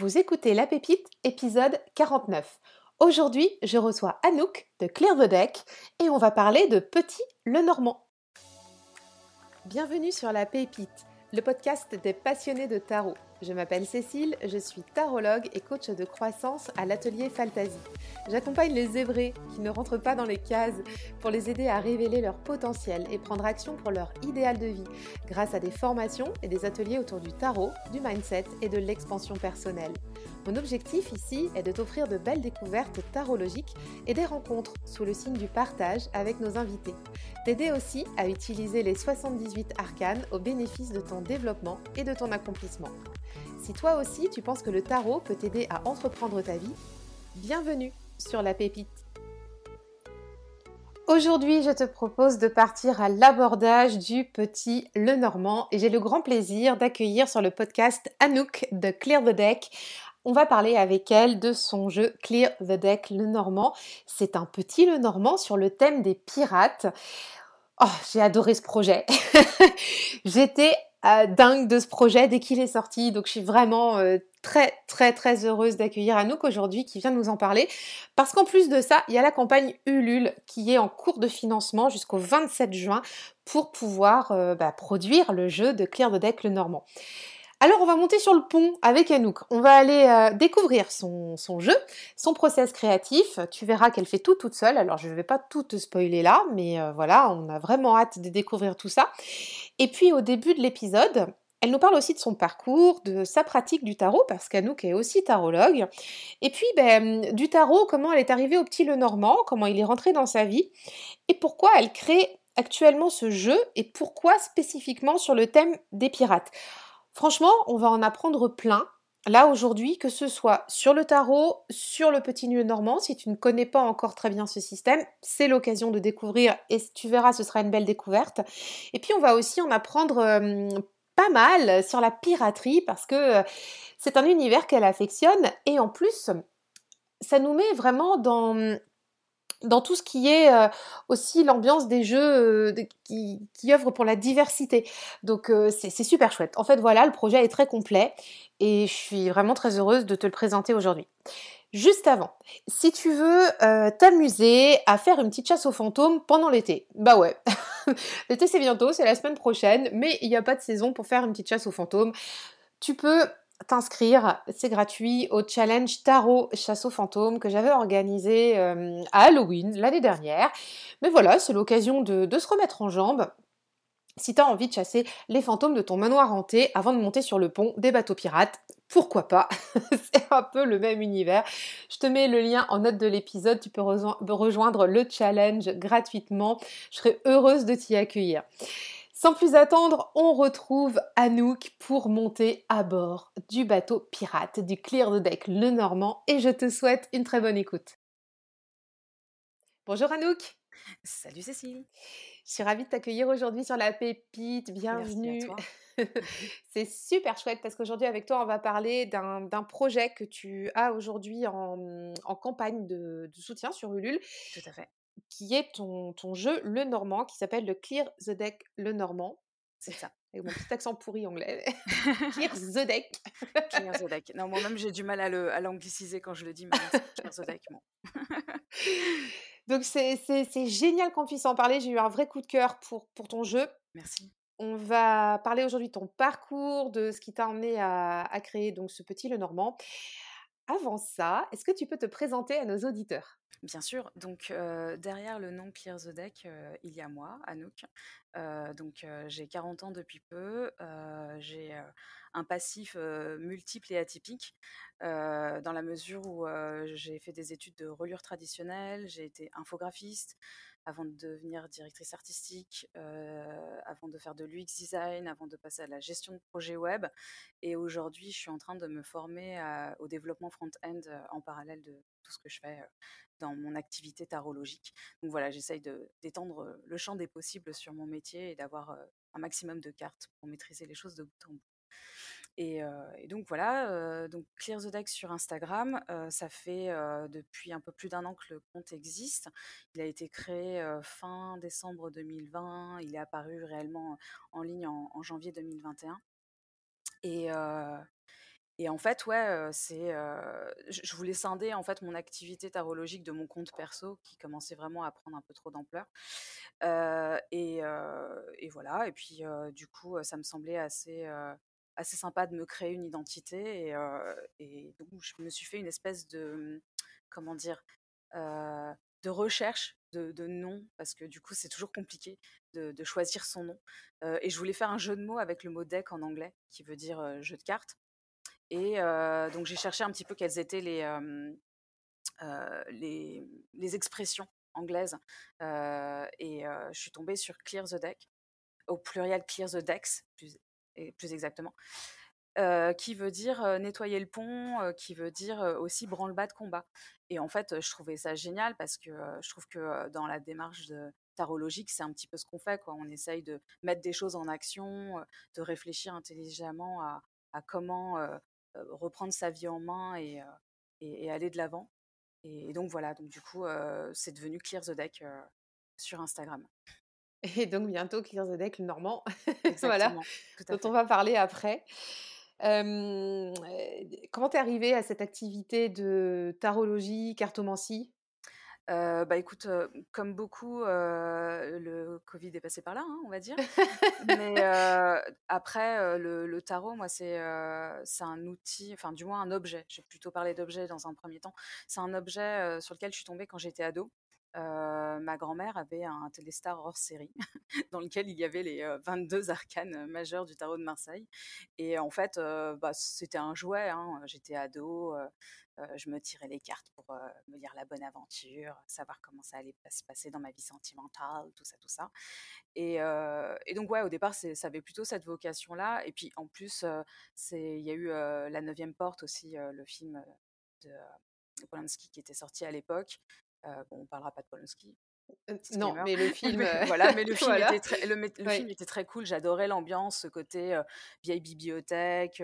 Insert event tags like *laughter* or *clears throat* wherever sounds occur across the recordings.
Vous écoutez La Pépite, épisode 49. Aujourd'hui, je reçois Anouk de Clear the et on va parler de Petit le Normand. Bienvenue sur La Pépite, le podcast des passionnés de tarot. Je m'appelle Cécile, je suis tarologue et coach de croissance à l'atelier Fantasy. J'accompagne les zébrés qui ne rentrent pas dans les cases pour les aider à révéler leur potentiel et prendre action pour leur idéal de vie grâce à des formations et des ateliers autour du tarot, du mindset et de l'expansion personnelle. Mon objectif ici est de t'offrir de belles découvertes tarologiques et des rencontres sous le signe du partage avec nos invités. T'aider aussi à utiliser les 78 arcanes au bénéfice de ton développement et de ton accomplissement. Si toi aussi tu penses que le tarot peut t'aider à entreprendre ta vie, bienvenue sur la pépite. Aujourd'hui, je te propose de partir à l'abordage du petit Le Normand et j'ai le grand plaisir d'accueillir sur le podcast Anouk de Clear the Deck on va parler avec elle de son jeu Clear the Deck Le Normand. C'est un petit Le Normand sur le thème des pirates. Oh, j'ai adoré ce projet. *laughs* J'étais euh, dingue de ce projet dès qu'il est sorti, donc je suis vraiment euh, très très très heureuse d'accueillir Anouk aujourd'hui qui vient nous en parler. Parce qu'en plus de ça, il y a la campagne Ulule qui est en cours de financement jusqu'au 27 juin pour pouvoir euh, bah, produire le jeu de Clear the Deck Le Normand. Alors on va monter sur le pont avec Anouk. On va aller euh, découvrir son, jeu, son process créatif. Tu verras qu'elle fait tout toute seule. Alors je ne vais pas tout te spoiler là, mais euh, voilà, on a vraiment hâte de découvrir tout ça. Et puis au début de l'épisode, elle nous parle aussi de son parcours, de sa pratique du tarot, parce qu'Anouk est aussi tarologue. Et puis ben, du tarot, comment elle est arrivée au petit Le Normand, comment il est rentré dans sa vie, et pourquoi elle crée actuellement ce jeu, et pourquoi spécifiquement sur le thème des pirates. Franchement, on va en apprendre plein. Là aujourd'hui, que ce soit sur le tarot, sur le petit nœud normand, si tu ne connais pas encore très bien ce système, c'est l'occasion de découvrir et tu verras, ce sera une belle découverte. Et puis on va aussi en apprendre pas mal sur la piraterie parce que c'est un univers qu'elle affectionne et en plus, ça nous met vraiment dans dans tout ce qui est euh, aussi l'ambiance des jeux euh, qui, qui œuvrent pour la diversité. Donc euh, c'est super chouette. En fait voilà, le projet est très complet et je suis vraiment très heureuse de te le présenter aujourd'hui. Juste avant, si tu veux t'amuser à faire une petite chasse aux fantômes pendant l'été, bah ouais, *laughs* l'été c'est bientôt, c'est la semaine prochaine, mais il n'y a pas de saison pour faire une petite chasse aux fantômes. Tu peux t'inscrire, c'est gratuit, au challenge Tarot Chasse aux fantômes que j'avais organisé euh, à Halloween l'année dernière. Mais voilà, c'est l'occasion de, se remettre en jambes. Si tu as envie de chasser les fantômes de ton manoir hanté avant de monter sur le pont des bateaux pirates, pourquoi pas? *laughs* C'est un peu le même univers. Je te mets le lien en note de l'épisode, tu peux rejoindre le challenge gratuitement. Je serai heureuse de t'y accueillir. Sans plus attendre, on retrouve Anouk pour monter à bord du bateau pirate du Clear the Deck le Normand et je te souhaite une très bonne écoute. Bonjour Anouk. Salut Cécile. Je suis ravie de t'accueillir aujourd'hui sur la pépite. Bienvenue. *laughs* C'est super chouette parce qu'aujourd'hui avec toi on va parler d'un projet que tu as aujourd'hui en, campagne de, de, soutien sur Ulule. Tout à fait qui est ton, ton jeu Le Normand, qui s'appelle le Clear the Deck Le Normand. C'est ça. Avec mon petit accent pourri anglais. *laughs* Clear *laughs* the Deck. Clear the Deck. Non, moi-même, j'ai du mal à l'angliciser quand je le dis, mais Clear the Deck, bon. *laughs* Donc, c'est génial qu'on puisse en parler. J'ai eu un vrai coup de cœur pour, pour ton jeu. Merci. On va parler aujourd'hui de ton parcours, de ce qui t'a emmené à, à, créer donc ce petit Le Normand. Avant ça, est-ce que tu peux te présenter à nos auditeurs? Bien sûr, donc derrière le nom Clear the Deck, il y a moi, Anouk. donc j'ai 40 ans depuis peu, j'ai un passif multiple et atypique, dans la mesure où j'ai fait des études de reliure traditionnelle, j'ai été infographiste, avant de devenir directrice artistique, avant de faire de l'UX design, avant de passer à la gestion de projets web. Et aujourd'hui, je suis en train de me former au développement front-end en parallèle de tout ce que je fais euh, dans mon activité tarologique. Donc voilà, j'essaye d'étendre le champ des possibles sur mon métier et d'avoir un maximum de cartes pour maîtriser les choses de bout en bout. Et, donc voilà, donc Clear the Deck sur Instagram, ça fait depuis un peu plus d'un an que le compte existe. Il a été créé fin décembre 2020, il est apparu réellement en ligne en, janvier 2021. Et, Et en fait, ouais, c'est, je voulais scinder en fait mon activité tarologique de mon compte perso qui commençait vraiment à prendre un peu trop d'ampleur. et, voilà. Et puis du coup, ça me semblait assez assez sympa de me créer une identité et, donc je me suis fait une espèce de comment dire de recherche de, de, nom parce que du coup c'est toujours compliqué de, choisir son nom et je voulais faire un jeu de mots avec le mot deck en anglais qui veut dire jeu de cartes et donc j'ai cherché un petit peu quelles étaient les, les, les, expressions anglaises et je suis tombée sur Clear the Deck, au pluriel Clear the Decks plus, plus exactement, qui veut dire nettoyer le pont, qui veut dire aussi branle-bas de combat. Et en fait, je trouvais ça génial parce que je trouve que dans la démarche tarologique, c'est un petit peu ce qu'on fait. Quoi. On essaye de mettre des choses en action, de réfléchir intelligemment à, à comment reprendre sa vie en main et, et, aller de l'avant. Et, donc voilà, donc du coup, c'est devenu Clear the Deck sur Instagram. Et donc bientôt Clear the Deck, le normand, *laughs* voilà, dont on va parler après. Euh, comment t'es arrivée à cette activité de tarologie, cartomancie? Euh, bah écoute, comme beaucoup, le Covid est passé par là, hein, on va dire. Mais *laughs* après, le, tarot, moi, c'est c'est un outil, enfin du moins un objet. J'ai plutôt parlé d'objet dans un premier temps. C'est un objet sur lequel je suis tombée quand j'étais ado. ma grand-mère avait un téléstar hors série *laughs* dans lequel il y avait les 22 arcanes majeurs du tarot de Marseille. Et en fait, bah, c'était un jouet. Hein. J'étais ado, je me tirais les cartes pour me lire la bonne aventure, savoir comment ça allait se passer dans ma vie sentimentale, tout ça, tout ça. Et, et donc, ouais, au départ, ça avait plutôt cette vocation-là. Et puis, en plus, il y a eu La Neuvième Porte aussi, le film de Polanski qui était sorti à l'époque. bon, on parlera pas de Polanski, non, mais le *laughs* film, voilà, mais le *laughs* film, était, très, le, film était très cool. J'adorais l'ambiance, ce côté vieille bibliothèque,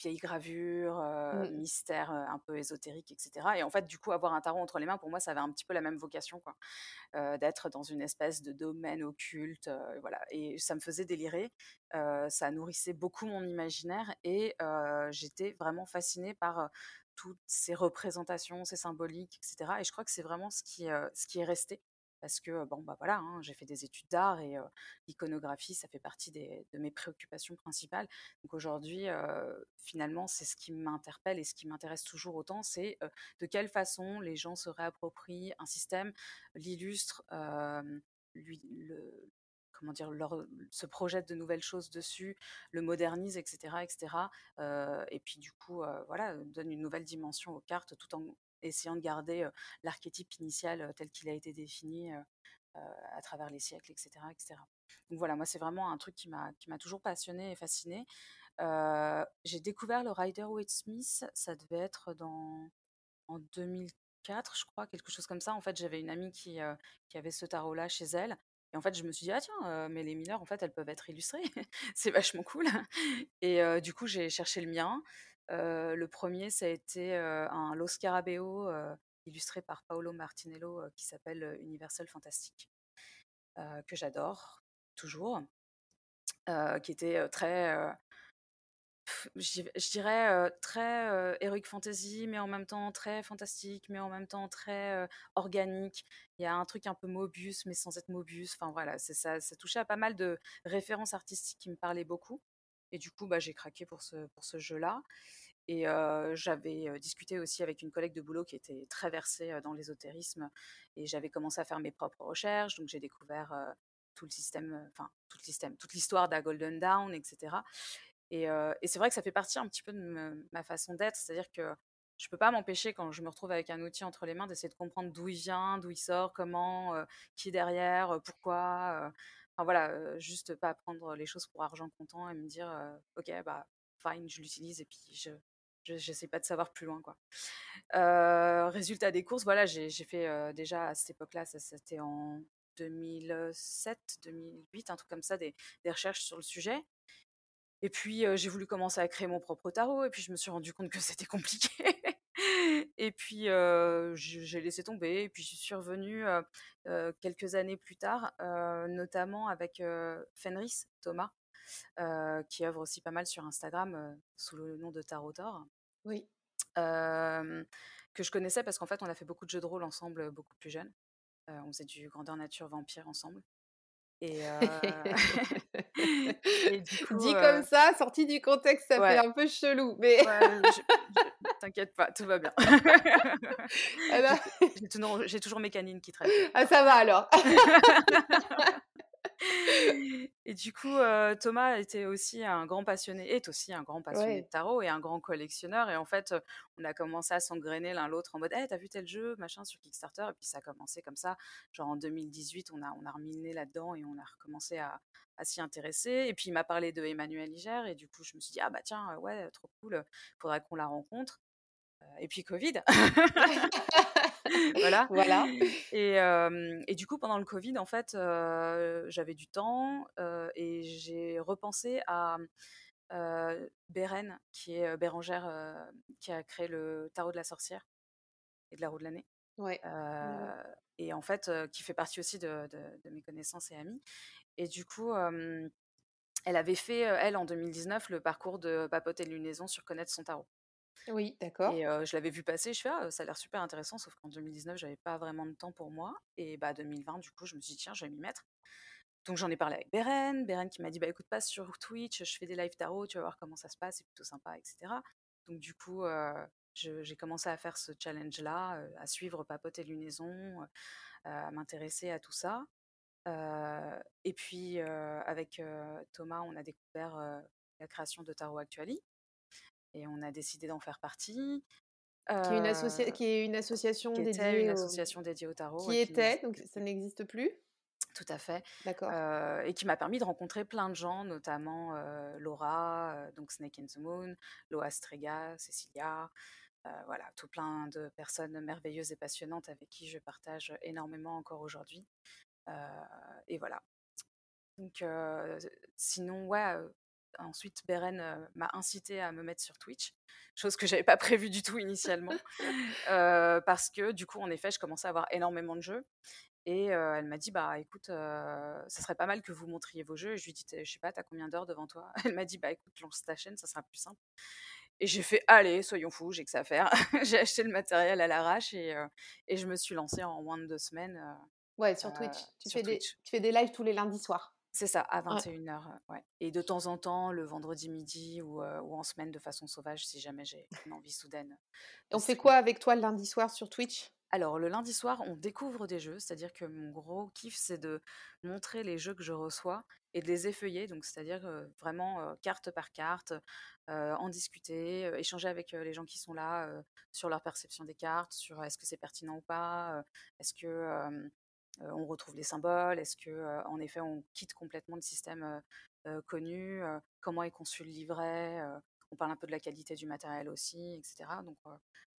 mmh vieille gravure, mmh. mystère un peu ésotérique, etc. Et en fait, du coup, avoir un tarot entre les mains, pour moi, ça avait un petit peu la même vocation, quoi, d'être dans une espèce de domaine occulte, voilà. Et ça me faisait délirer, ça nourrissait beaucoup mon imaginaire, et j'étais vraiment fascinée par toutes ces représentations, ces symboliques, etc. Et je crois que c'est vraiment ce qui, ce qui est resté parce que bon bah voilà, hein, j'ai fait des études d'art et l'iconographie ça fait partie de mes préoccupations principales. Donc aujourd'hui, finalement, c'est ce qui m'interpelle et ce qui m'intéresse toujours autant, c'est de quelle façon les gens se réapproprient un système, l'illustrent, comment dire, se projette de nouvelles choses dessus, le modernise, etc., etc. et puis du coup, voilà, donne une nouvelle dimension aux cartes tout en essayant de garder l'archétype initial tel qu'il a été défini à travers les siècles, etc. etc. Donc voilà, moi c'est vraiment un truc qui m'a toujours passionné et fasciné. J'ai découvert le Rider Waite Smith, ça devait être dans, en 2004, je crois, quelque chose comme ça. En fait, j'avais une amie qui, qui avait ce tarot-là chez elle. Et en fait, je me suis dit, ah tiens, mais les mineurs, en fait, elles peuvent être illustrées. *laughs* c'est vachement cool. Et du coup, j'ai cherché le mien le premier, ça a été un Lo Scarabeo illustré par Paolo Martinello qui s'appelle Universal Fantastic, que j'adore toujours, qui était très, je, dirais très heroic fantasy, mais en même temps très fantastique, mais en même temps très organique. Il y a un truc un peu Mobius, mais sans être Mobius. Enfin voilà, ça, ça touchait à pas mal de références artistiques qui me parlaient beaucoup. Et du coup, bah, j'ai craqué pour ce, jeu-là. Et j'avais discuté aussi avec une collègue de boulot qui était très versée dans l'ésotérisme. Et j'avais commencé à faire mes propres recherches. Donc j'ai découvert tout le système, enfin, tout le système, toute l'histoire d'A Golden Dawn, etc. Et, c'est vrai que ça fait partie un petit peu de ma façon d'être. C'est-à-dire que je peux pas m'empêcher quand je me retrouve avec un outil entre les mains d'essayer de comprendre d'où il vient, d'où il sort, comment, qui est derrière, pourquoi. Enfin voilà, juste pas prendre les choses pour argent comptant et me dire ok bah fine, je l'utilise et puis je je n'essaie pas de savoir plus loin. Quoi. résultat des courses, voilà, j'ai fait déjà à cette époque-là, c'était en 2007, 2008, un truc comme ça, des, des recherches sur le sujet. Et puis j'ai voulu commencer à créer mon propre tarot, et puis je me suis rendu compte que c'était compliqué. Et puis j'ai laissé tomber, et puis je suis revenue quelques années plus tard, notamment avec Fenris, Thomas, qui œuvre aussi pas mal sur Instagram sous le nom de Tarot Oui. que je connaissais parce qu'en fait, on a fait beaucoup de jeux de rôle ensemble, beaucoup plus jeunes. on faisait du grandeur nature vampire ensemble. Et, *laughs* *laughs* *laughs* Dit comme ça, sorti du contexte, ça fait un peu chelou. Mais t'inquiète pas, tout va bien. *laughs* J'ai toujours mes canines qui traînent. Ah, ça va alors. *laughs* et du coup, Thomas était aussi un grand passionné, est aussi un grand passionné de tarot et un grand collectionneur. Et en fait, on a commencé à s'engrainer l'un l'autre en mode, hey, t'as vu tel jeu, machin, sur Kickstarter? Et puis ça a commencé comme ça. Genre en 2018, on a, on a remis le nez là-dedans et on a recommencé à, à s'y intéresser. Et puis il m'a parlé de Emmanuel Iger et du coup, je me suis dit, ah bah tiens, ouais, trop cool, faudrait qu'on la rencontre. Et puis Covid. *laughs* *laughs* voilà. voilà. Et, et, du coup, pendant le Covid, en fait, j'avais du temps et j'ai repensé à Beren, qui est Bérangère, qui a créé le tarot de la sorcière et de la roue de l'année. Ouais. Et en fait, qui fait partie aussi de, de, mes connaissances et amis. Et du coup, elle avait fait, elle, en 2019, le parcours de papote et lunaison sur connaître son tarot. Oui, d'accord. Et je l'avais vu passer, je fais «Ah, ça a l'air super intéressant, sauf qu'en 2019, j'avais pas vraiment de temps pour moi. Et bah 2020, du coup, je me suis dit tiens, je vais m'y mettre. Donc j'en ai parlé avec Beren, Beren qui m'a dit bah écoute, passe sur Twitch, je fais des live tarot, tu vas voir comment ça se passe, c'est plutôt sympa, etc. Donc du coup, j'ai commencé à faire ce challenge-là, à suivre Papote et Lunaison, à m'intéresser à tout ça. et puis avec Thomas, on a découvert la création de Tarot Actuali et on a décidé d'en faire partie. Qui est, une qui est, une association qui dédiée, une association dédiée au tarot. Qui était, donc ça n'existe plus? Tout à fait. D'accord. et qui m'a permis de rencontrer plein de gens, notamment Laura, donc Snake and the Moon, Loa Strega, Cecilia, voilà, tout plein de personnes merveilleuses et passionnantes avec qui je partage énormément encore aujourd'hui. et voilà. Donc, sinon, ouais, Ensuite, Beren m'a incité à me mettre sur Twitch, chose que j'avais pas prévue du tout initialement, *laughs* parce que du coup, en effet, je commençais à avoir énormément de jeux. Et elle m'a dit, bah écoute, ça serait pas mal que vous montriez vos jeux. Et je lui ai dit, je sais pas, t'as combien d'heures devant toi? *laughs* Elle m'a dit, bah écoute, lance ta chaîne, ça sera plus simple. Et j'ai fait, allez, soyons fous, j'ai que ça à faire. *laughs* j'ai acheté le matériel à l'arrache et, et, je me suis lancée en moins de deux semaines. ouais, sur Twitch. Tu, fais Des, tu fais des lives tous les lundis soirs. C'est ça, à 21h. Ouais. Et de temps en temps, le vendredi midi ou, ou en semaine de façon sauvage, si jamais j'ai une envie soudaine. On fait quoi avec toi le lundi soir sur Twitch? Alors, le lundi soir, on découvre des jeux, c'est-à-dire que mon gros kiff, c'est de montrer les jeux que je reçois et de les effeuiller, donc c'est-à-dire vraiment carte par carte, en discuter, échanger avec les gens qui sont là sur leur perception des cartes, sur est-ce que c'est pertinent ou pas, est-ce que on retrouve les symboles Est-ce que, en effet, on quitte complètement le système connu Comment est conçu le livret On parle un peu de la qualité du matériel aussi, etc. Donc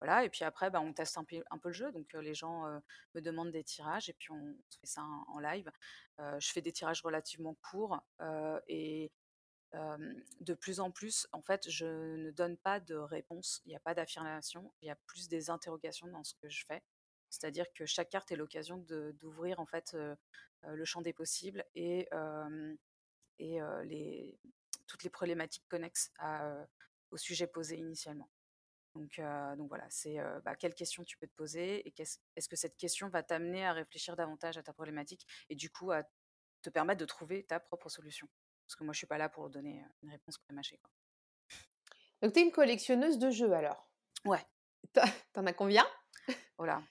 voilà. Et puis après, bah, on teste un peu, un peu, le jeu. Donc les gens me demandent des tirages et puis on fait ça en, live. je fais des tirages relativement courts et de plus en plus, en fait, je ne donne pas de réponse. Il n'y a pas d'affirmation. Il y a plus des interrogations dans ce que je fais. C'est-à-dire que chaque carte est l'occasion d'ouvrir en fait le champ des possibles et, et les, toutes les problématiques connexes au sujet posé initialement. Donc, donc voilà, c'est bah, quelle question tu peux te poser et est-ce que cette question va t'amener à réfléchir davantage à ta problématique et du coup à te permettre de trouver ta propre solution? Parce que moi, je suis pas là pour donner une réponse prémâchée. Quoi. Donc, tu es une collectionneuse de jeux alors? Ouais. T'en as combien? Voilà.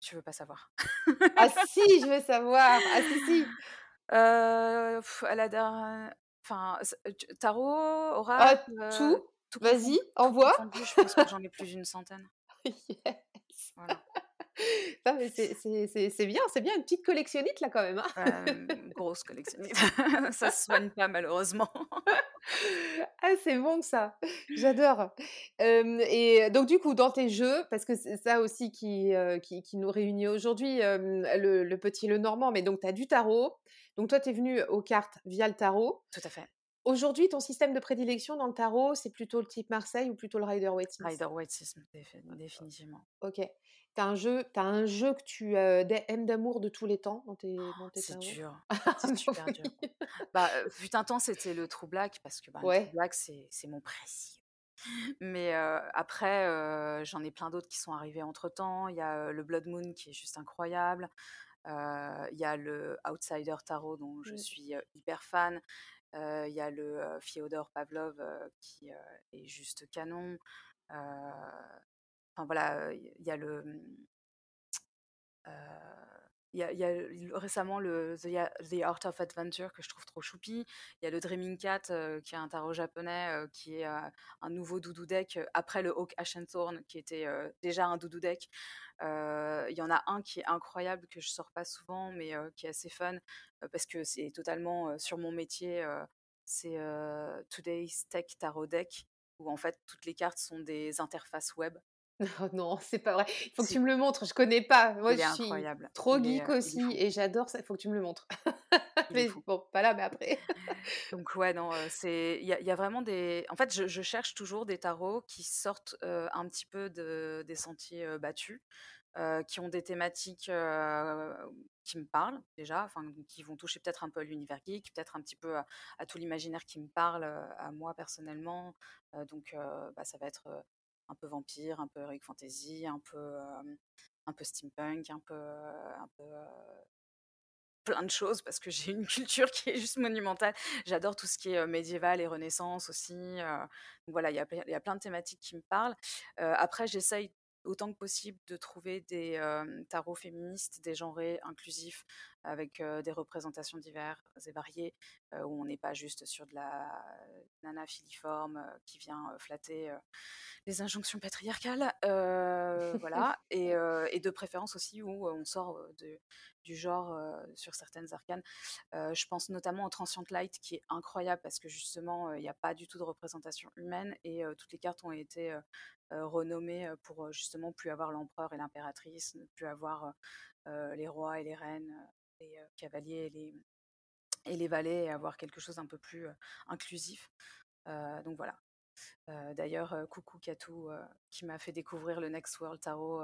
Je veux pas savoir. ah si, je veux savoir. Ah si, si. Euh, à la dernière... Enfin, tarot, ah, oracle... tout, tout Vas-y, envoie. Je pense que j'en ai plus d'une centaine. *laughs* yes. Voilà. C'est bien, c'est bien une petite collectionnite là quand même. Hein. grosse collectionnite. *laughs* ça se soigne pas malheureusement. *laughs* ah, c'est bon ça, j'adore. et donc du coup, dans tes jeux, parce que c'est ça aussi qui, qui, nous réunit aujourd'hui, le, le, petit le normand, mais donc tu as du tarot. Donc toi, tu es venu aux cartes via le tarot. Tout à fait. Aujourd'hui, ton système de prédilection dans le tarot, c'est plutôt le type Marseille ou plutôt le Rider-Waite-Smith? Rider-Waite définitivement. OK. Tu as un jeu as un jeu que tu, aimes d'amour de tous les temps dans tes dans tes C'est dur, *laughs* Ah c'est bah super dur. Bah, fut un temps, c'était le True Black parce que, ben, le True. Black, c'est mon précieux. Mais après, j'en ai plein d'autres qui sont arrivés entre temps. Il y a, le Blood Moon qui est juste incroyable. Il y a le Outsider Tarot dont je Mmh. suis, hyper fan. Il y a le, Fyodor Pavlov, qui, est juste canon. Enfin voilà, il y a le, mmh il y a récemment le The Art of Adventure que je trouve trop choupi. Il y a le Dreaming Cat, heu, qui est un tarot japonais, heu, qui est, heu, un nouveau doudou deck, après le Hawk Ashen Thorn qui était, déjà un doudou deck. Il y en a un qui est incroyable que je sors pas souvent mais qui est assez fun, parce que c'est totalement, sur mon métier, c'est, Today's Tech Tarot Deck où en fait toutes les cartes sont des interfaces web. Oh *laughs* non, c'est pas vrai. Il faut que tu me le montres, je connais pas. Moi, je suis incroyable, trop il geek est aussi et j'adore ça, il faut que tu me le montres. Mais bon, pas là, mais après. *laughs* Donc ouais, non, heu, c'est il y a il y a vraiment des en fait, je je cherche toujours des tarots qui sortent, heu, un petit peu de des sentiers, battus, qui ont des thématiques, qui me parlent déjà, enfin qui vont toucher peut-être un peu à l'univers geek, peut-être un petit peu à à tout l'imaginaire qui me parle, à moi personnellement. Donc bah, ça va être, un peu vampire, un peu heroic fantasy, un peu, un peu steampunk, un peu, un peu, plein de choses parce que j'ai une *laughs* culture qui est juste monumentale. J'adore tout ce qui est, médiéval et Renaissance aussi, donc voilà, il y y a plein de thématiques qui me parlent. Après j'essaye autant que possible de trouver des, tarots féministes, dégenrés, inclusifs, avec, des représentations divers et variées, où on n'est pas juste sur de la nana filiforme, qui vient, flatter, les injonctions patriarcales. *laughs* Voilà et de préférence aussi où, on sort, de du genre, sur certaines arcanes. Je pense notamment au Transient Light qui est incroyable parce que justement, il y a pas du tout de représentation humaine et toutes les cartes ont été, renommées, heu, pour, justement plus avoir l'empereur et l'impératrice, ne plus avoir, les rois et les reines, les, heu, cavaliers et les et les valets et avoir quelque chose un peu plus, heu, inclusif. Heu, donc voilà. D'ailleurs, coucou Katou, qui m'a fait découvrir le Next World Tarot,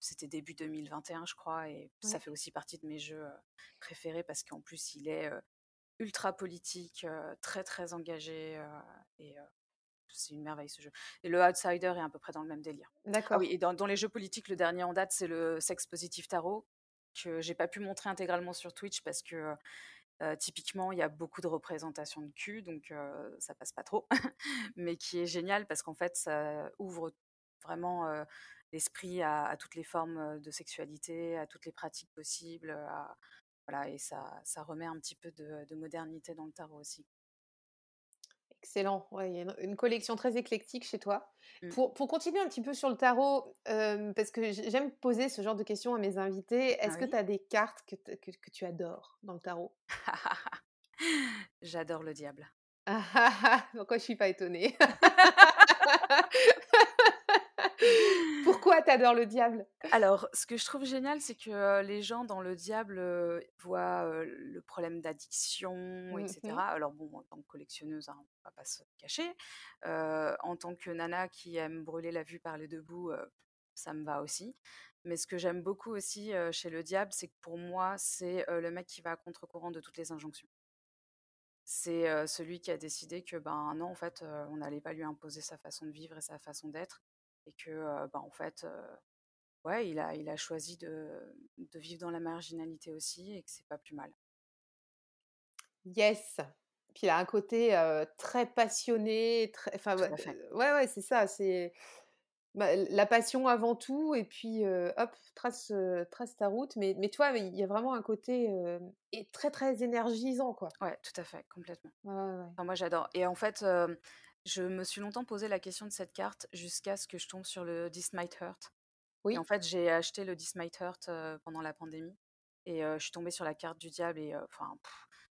c'était début 2021 je crois et ça fait aussi partie de mes jeux, préférés parce qu'en plus il est, ultra politique, très, très engagé, et c'est une merveille ce jeu et le Outsider est à peu près dans le même délire. Ah oui D'accord. et dans dans les jeux politiques, le dernier en date, c'est le Sex Positive Tarot que j'ai pas pu montrer intégralement sur Twitch parce que, typiquement, il y a beaucoup de représentations de cul donc heu, ça passe pas trop. *laughs* Mais qui est génial parce qu'en fait, ça ouvre vraiment, l'esprit à toutes les formes, de sexualité, à toutes les pratiques possibles, voilà et ça ça remet un petit peu de modernité dans le tarot aussi. Excellent, ouais, il y a une collection très éclectique chez toi. Mmh. Pour pour continuer un petit peu sur le tarot, hem, parce que j'ai j'aime poser ce genre de questions à mes invités. Est-ce que tu as des cartes que que que tu adores dans le tarot? *laughs* J'adore le diable. *laughs* Pourquoi je suis pas étonnée? *laughs* Pourquoi le diable? Alors, ce que je trouve génial, c'est que, les gens dans le diable, voient, le problème d'addiction et Mmh. Alors bon, en tant que collectionneuse, hein, on va pas se cacher. En tant que nana qui aime brûler la vue par les 2 bouts, ça me va aussi. Mais ce que j'aime beaucoup aussi, chez le diable, c'est que pour moi, c'est, le mec qui va à contre-courant de toutes les injonctions. C'est, celui qui a décidé que, ben, non, en fait, on n'allait pas lui imposer sa façon de vivre et sa façon d'être et que, bah, en fait, ouais, il a il a choisi de de vivre dans la marginalité aussi et que c'est pas plus mal. Yes! Puis il a un côté, très passionné, très enfin, ouais, ouais, ouais, c'est ça, c'est bah, la passion avant tout et puis, hop, trace, trace ta route. Mais mais tu vois, il y a vraiment un côté, et très, très énergisant, quoi. Ouais, tout à fait, complètement. Ouais, ouais, ouais. Enfin, moi, j'adore et en fait, je me suis longtemps posé la question de cette carte jusqu'à ce que je tombe sur le This Might Hurt et en Oui. fait, j'ai acheté le This Might Hurt, pendant la pandémie et je suis tombée sur la carte du diable et enfin,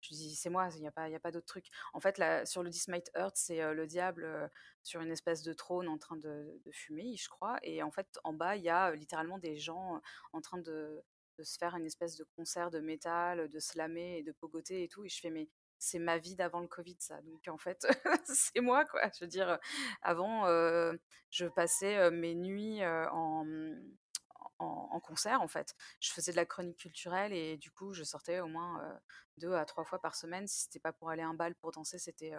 je me dis: «C'est moi, il y a pas il y a pas d'autre truc». En fait, là, sur le This Might Hurt, c'est, le diable, sur une espèce de trône en train de de fumer, je crois et en fait, en bas, il y a, littéralement des gens, en train de de se faire une espèce de concert de métal, de slammer et de pogoter et tout et je fais: «Mais c'est ma vie d'avant le Covid, ça. Donc en fait, *laughs* c'est moi, quoi. Je veux dire, avant, je passais mes nuits en, en, concert en fait. Je faisais de la chronique culturelle et du coup je sortais au moins deux à trois fois par semaine. Si c'était pas pour aller à un bal pour danser, c'était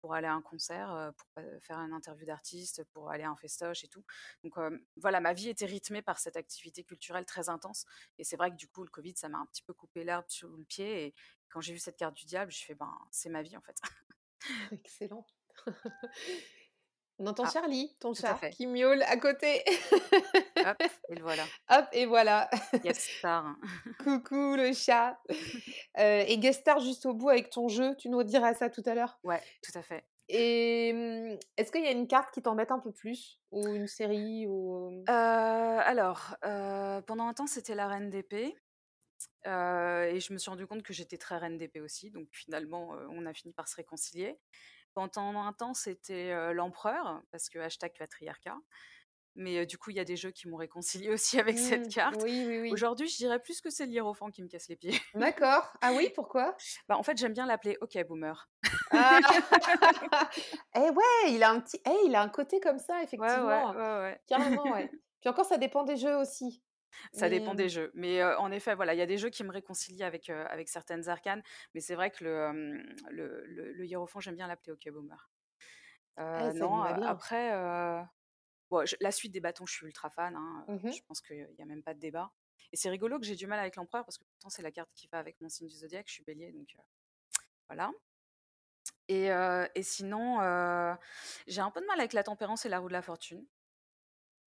pour aller à un concert, pour faire une interview d'artiste, pour aller à un festoche et tout. Donc voilà, ma vie était rythmée par cette activité culturelle très intense. Et c'est vrai que du coup le Covid ça m'a un petit peu coupé l'herbe sous le pied. Et quand j'ai vu cette carte du diable, je fais ben c'est ma vie en fait. Excellent. *laughs* On entend ah, Charlie, ton chat, qui miaule à côté. Hop, *laughs* et le voilà. Hop, et voilà. *laughs* Star. Coucou le chat. *laughs* Euh, et guest star juste au bout avec ton jeu, tu nous diras ça tout à l'heure? Ouais, tout à fait. Et mmh, est-ce qu'il y a une carte qui t'embête un peu plus? Ou une série ou... Euh, alors, euh, pendant un temps, c'était la Reine d'épée. et je me suis rendu compte que j'étais très Reine d'épée aussi. Donc finalement, on a fini par se réconcilier. Pendant un temps, c'était l'empereur, parce que hashtag patriarcat. Mais du coup, il y a des jeux qui m'ont réconcilié aussi *laughs* avec cette mmh, carte. Oui, oui, oui. Aujourd'hui, je dirais plus que c'est l'hiérophant qui me casse les pieds. D'accord. Ah oui, pourquoi? *laughs* Bah, En fait, j'aime bien l'appeler OK Boomer. Ah *laughs* eh ouais, il a un petit, eh, il a un côté comme ça, effectivement. Ouais, ouais, ouais, Carrément, ouais. Puis encore, ça dépend des jeux aussi. Ça dépend des jeux. Mais en effet, voilà, il y a des jeux qui me réconcilient avec, avec certaines arcanes. Mais c'est vrai que le, le, le, hiérophant, j'aime bien l'appeler OK Boomer. Ah, non, après, bon, la suite des bâtons, je suis ultra fan. Hein, mmh je pense qu'il n'y a même pas de débat. Et c'est rigolo que j'ai du mal avec l'empereur parce que pourtant, c'est la carte qui va avec mon signe du zodiaque. Je suis bélier, donc voilà. Et, et sinon, j'ai un peu de mal avec la tempérance et la roue de la fortune.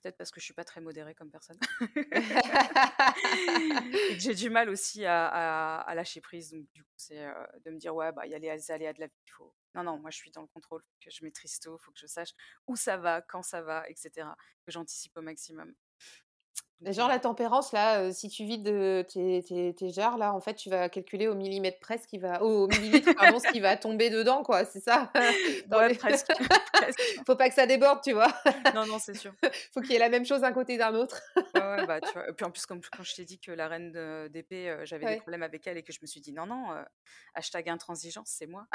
Peut-être parce que je suis pas très modérée comme personne. *laughs* j'ai du mal aussi à, lâcher prise. Donc, du coup, c'est de me dire, ouais, bah, il y a les aléas de la vie. Faut... Non, non, moi, je suis dans le contrôle. Faut que je maîtrise tout. Il faut que je sache où ça va, quand ça va, etc. Que j'anticipe au maximum. Genre la tempérance, là, si tu vides tes, tes, tes, jarres, là, en fait, tu vas calculer au millimètre près ce qui va, au millilitre, pardon, ce qui va tomber dedans, quoi, c'est ça? *laughs* Ouais, *laughs* presque, Faut pas que ça déborde, tu vois? *laughs* non, non, c'est sûr. Faut qu'il y ait la même chose d'un côté d'un autre. ouais, bah, tu vois. Et puis en plus, comme quand je t'ai dit que la reine d'épée, j'avais des problèmes avec elle et que je me suis dit non, non, hashtag intransigeance, c'est moi.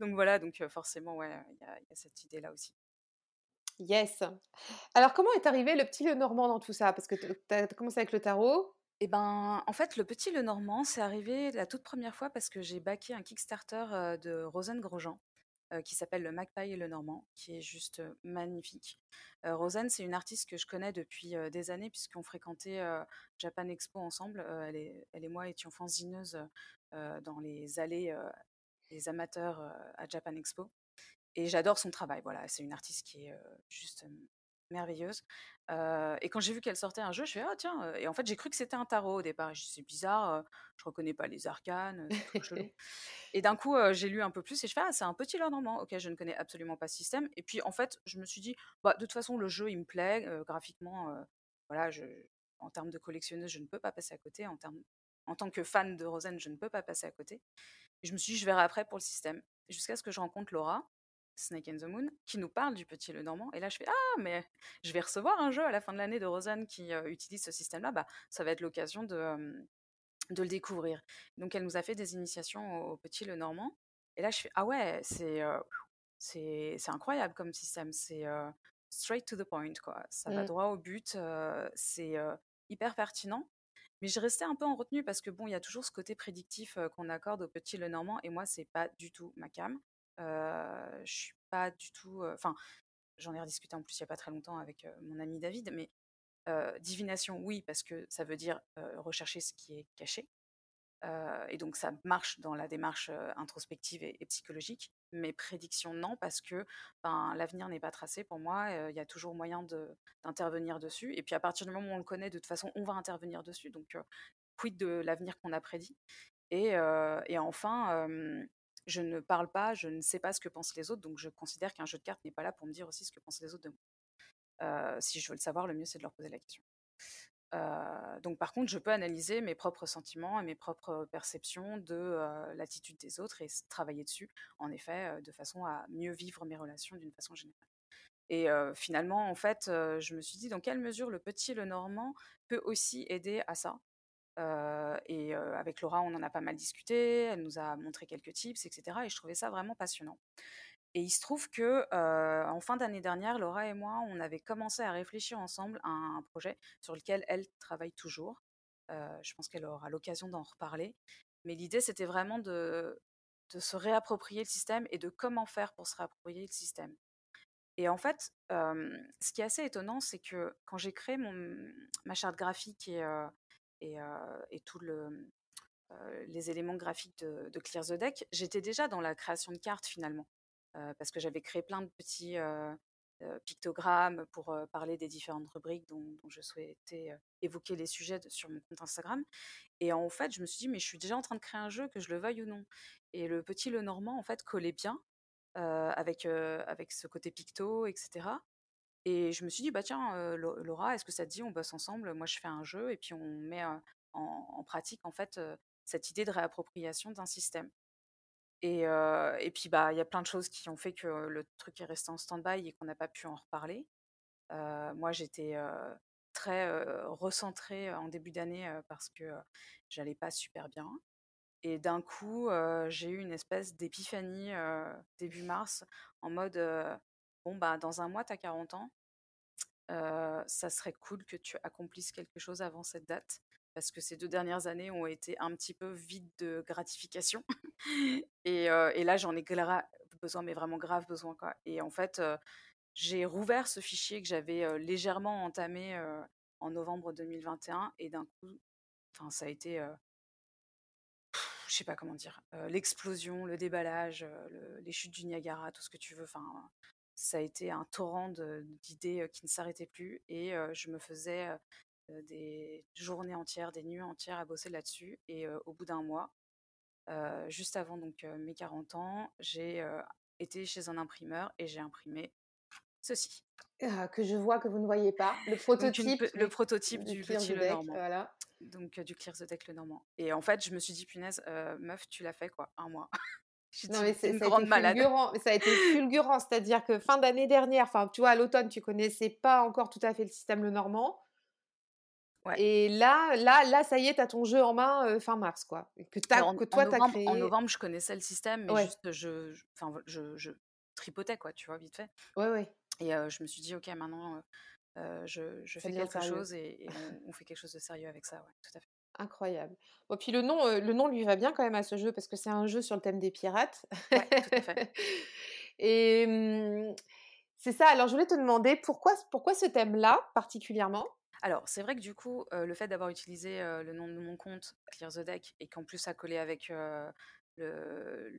donc voilà, donc forcément, ouais, il y, y a cette idée-là aussi. Yes. Alors, comment est arrivé le petit Lenormand dans tout ça? Parce que tu as commencé avec le tarot. Eh ben, en fait, le petit Lenormand, c'est arrivé la toute première fois parce que j'ai backé un Kickstarter de Rosen Grosjean. qui s'appelle le Magpie et le Normand, qui est juste magnifique. Rosen, c'est une artiste que je connais depuis des années, puisqu'on fréquentait Japan Expo ensemble. elle, et, elle et moi étions fanzineuses dans les allées des amateurs à Japan Expo. Et j'adore son travail. Voilà, c'est une artiste qui est juste merveilleuse. et quand j'ai vu qu'elle sortait un jeu, je fais ah tiens. Et en fait, j'ai cru que c'était un tarot au départ. C'est bizarre, je reconnais pas les arcanes, *laughs* et d'un coup, j'ai lu un peu plus et je fais ah c'est un petit Lenormand. Ok, je ne connais absolument pas ce système. Et puis en fait, je me suis dit bah de toute façon le jeu il me plaît graphiquement. voilà, je, en termes de collectionneuse, je ne peux pas passer à côté. En termes en tant que fan de Rosen, je ne peux pas passer à côté. Et je me suis dit, je verrai après pour le système. Jusqu'à ce que je rencontre Laura, Snake and the Moon, qui nous parle du petit Le Normand. Et là, je fais Ah, mais je vais recevoir un jeu à la fin de l'année de Rosanne qui utilise ce système-là. Bah, ça va être l'occasion de, de le découvrir. Donc, elle nous a fait des initiations au, petit Le Normand. Et là, je fais Ah ouais, c'est c'est incroyable comme système. C'est straight to the point, quoi. Ça va mmh. droit au but. c'est hyper pertinent. Mais je restais un peu en retenue parce que bon, il y a toujours ce côté prédictif qu'on accorde au petit Le Normand et moi, c'est pas du tout ma cam. Je suis pas du tout. Enfin, j'en ai rediscuté en plus il y a pas très longtemps avec mon ami David, mais divination, oui, parce que ça veut dire rechercher ce qui est caché. et donc ça marche dans la démarche introspective et, psychologique, mais prédiction non, parce que ben, l'avenir n'est pas tracé pour moi, il y a toujours moyen d'intervenir dessus, et puis à partir du moment où on le connaît, de toute façon, on va intervenir dessus, donc quid de l'avenir qu'on a prédit? Et enfin, je ne parle pas, je ne sais pas ce que pensent les autres, donc je considère qu'un jeu de cartes n'est pas là pour me dire aussi ce que pensent les autres de moi. si je veux le savoir, le mieux c'est de leur poser la question. donc par contre, je peux analyser mes propres sentiments et mes propres perceptions de l'attitude des autres et travailler dessus, en effet, de façon à mieux vivre mes relations d'une façon générale. Et finalement, en fait, je me suis dit dans quelle mesure le petit le normand peut aussi aider à ça? Et avec Laura, on en a pas mal discuté. Elle nous a montré quelques tips, etc. Et je trouvais ça vraiment passionnant. Et il se trouve que en fin d'année dernière, Laura et moi, on avait commencé à réfléchir ensemble à un projet sur lequel elle travaille toujours. je pense qu'elle aura l'occasion d'en reparler. Mais l'idée, c'était vraiment de, de se réapproprier le système et de comment faire pour se réapproprier le système. Et en fait, ce qui est assez étonnant, c'est que quand j'ai créé mon, ma charte graphique et, et, et tout le, les éléments graphiques de, Clear the Deck, j'étais déjà dans la création de cartes finalement. parce que j'avais créé plein de petits pictogrammes pour parler des différentes rubriques dont, je souhaitais évoquer les sujets sur mon compte Instagram. Et en fait, je me suis dit, mais je suis déjà en train de créer un jeu, que je le veuille ou non. Et le petit Le Normand, en fait, collait bien avec, avec ce côté picto, etc. Et je me suis dit, bah tiens, Laura, est-ce que ça te dit, on bosse ensemble Moi, je fais un jeu et puis on met en, pratique, en fait, cette idée de réappropriation d'un système. Et, et puis, bah, il y a plein de choses qui ont fait que le truc est resté en stand-by et qu'on n'a pas pu en reparler. moi, j'étais très recentrée en début d'année parce que j'allais pas super bien. Et d'un coup, j'ai eu une espèce d'épiphanie début mars en mode bon, bah, dans un mois, tu as 40 ans. Ça serait cool que tu accomplisses quelque chose avant cette date. Parce que ces deux dernières années ont été un petit peu vides de gratification. *laughs* et, là, j'en ai besoin, mais vraiment grave besoin. Quoi. Et en fait, j'ai rouvert ce fichier que j'avais légèrement entamé en novembre 2021. Et d'un coup, ça a été je sais pas comment dire, l'explosion, le déballage, les chutes du Niagara, tout ce que tu veux. Enfin, ça a été un torrent d'idées qui ne s'arrêtaient plus et je me faisais des journées entières, des nuits entières à bosser là-dessus. Et au bout d'un mois, juste avant donc mes 40 ans, j'ai été chez un imprimeur et j'ai imprimé ceci. Ah, que je vois que vous ne voyez pas, le *laughs* prototype, le prototype du, petit Le Normand. Voilà donc du Clear the Deck le Normand. Et en fait, je me suis dit, punaise, meuf, tu l'as fait quoi, un mois. Non, mais c'est une grande malade. Ça a été fulgurant, c'est-à-dire que fin d'année dernière, enfin, tu vois, à l'automne, tu connaissais pas encore tout à fait le système le Normand. Ouais. Et là, là, là, ça y est, tu as ton jeu en main fin mars, quoi. Que, as, que toi, tu as créé. En novembre, je connaissais le système, mais juste, je, enfin, je, je, tripotais, quoi, tu vois, vite fait. Ouais, ouais. Et je me suis dit, ok, maintenant, je, je fais quelque chose et, on, fait quelque chose de sérieux avec ça, ouais, tout à fait. Incroyable. Bon, puis le nom, le nom lui va bien quand même à ce jeu parce que c'est un jeu sur le thème des pirates. Ouais, tout à fait. *laughs* et mmh, c'est ça. Alors, je voulais te demander pourquoi, pourquoi ce thème-là particulièrement? Alors, c'est vrai que du coup, le fait d'avoir utilisé le nom de mon compte, Clear the Deck, et qu'en plus ça collait avec le, le,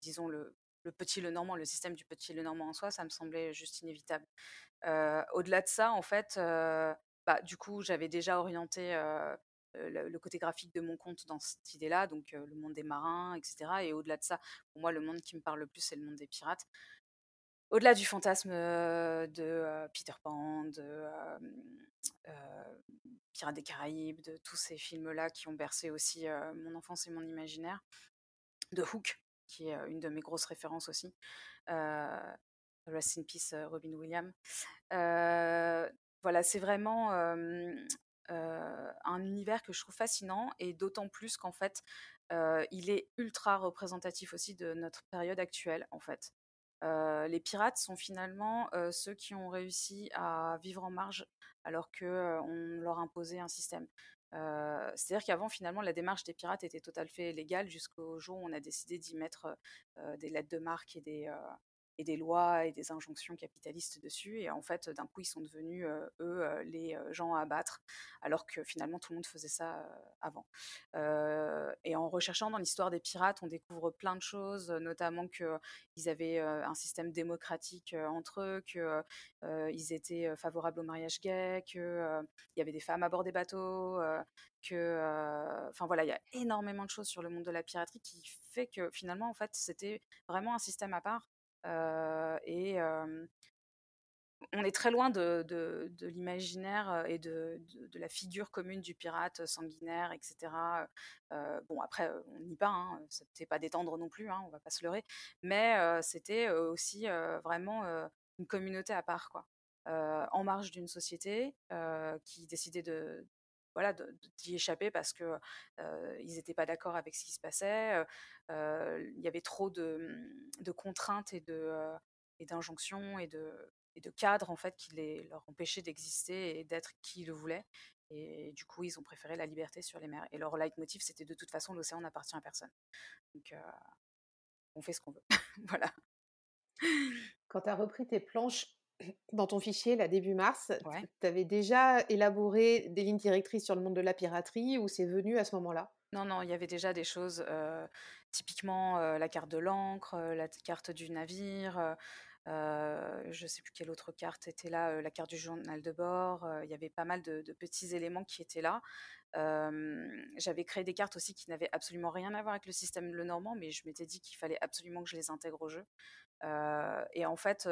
disons, le, le petit le normand, le système du petit le normand en soi, ça me semblait juste inévitable. Au-delà de ça, en fait, bah, du coup, j'avais déjà orienté le, côté graphique de mon compte dans cette idée-là, donc le monde des marins, etc. Et au-delà de ça, pour moi, le monde qui me parle le plus, c'est le monde des pirates. Au-delà du fantasme de Peter Pan, de Pirates des Caraïbes, de tous ces films-là qui ont bercé aussi mon enfance et mon imaginaire, de Hook, qui est une de mes grosses références aussi. Rest in Peace, Robin Williams. voilà, c'est vraiment un univers que je trouve fascinant et d'autant plus qu'en fait, il est ultra représentatif aussi de notre période actuelle, en fait. les pirates sont finalement ceux qui ont réussi à vivre en marge alors qu'on leur imposait un système. C'est-à-dire qu'avant, finalement, la démarche des pirates était fait légale jusqu'au jour où on a décidé d'y mettre des lettres de marque et des, et des lois et des injonctions capitalistes dessus. Et en fait, d'un coup, ils sont devenus, eux, les gens à abattre, alors que finalement, tout le monde faisait ça avant. et en recherchant dans l'histoire des pirates, on découvre plein de choses, notamment qu'ils avaient un système démocratique entre eux, qu'ils étaient favorables au mariage gay, qu'il y avait des femmes à bord des bateaux, que, enfin voilà, il y a énormément de choses sur le monde de la piraterie qui fait que finalement, en fait, c'était vraiment un système à part et on est très loin de, de, l'imaginaire et de, de, la figure commune du pirate sanguinaire, etc. bon, après, on n'y pas, hein, c'était pas détendre non plus, hein, on va pas se leurrer, mais c'était aussi vraiment une communauté à part, quoi. en marge d'une société qui décidait de, voilà, d'y échapper parce que ils n'étaient pas d'accord avec ce qui se passait. Il y avait trop de, de contraintes et de d'injonctions et de, et de cadres en fait qui les, leur empêchaient d'exister et d'être qui ils le voulaient. Et du coup, ils ont préféré la liberté sur les mers. Et leur leitmotiv, c'était de toute façon, l'océan n'appartient à personne. Donc, on fait ce qu'on veut. *laughs* voilà. Quand tu as repris tes planches dans ton fichier, là, début mars, tu avais déjà élaboré des lignes directrices sur le monde de la piraterie ou c'est venu à ce moment-là? Non, non, il y avait déjà des choses, typiquement la carte de l'encre, la carte du navire. je ne sais plus quelle autre carte était là, la carte du journal de bord. Il y avait pas mal de, petits éléments qui étaient là. J'avais créé des cartes aussi qui n'avaient absolument rien à voir avec le système Le Normand, mais je m'étais dit qu'il fallait absolument que je les intègre au jeu. et en fait,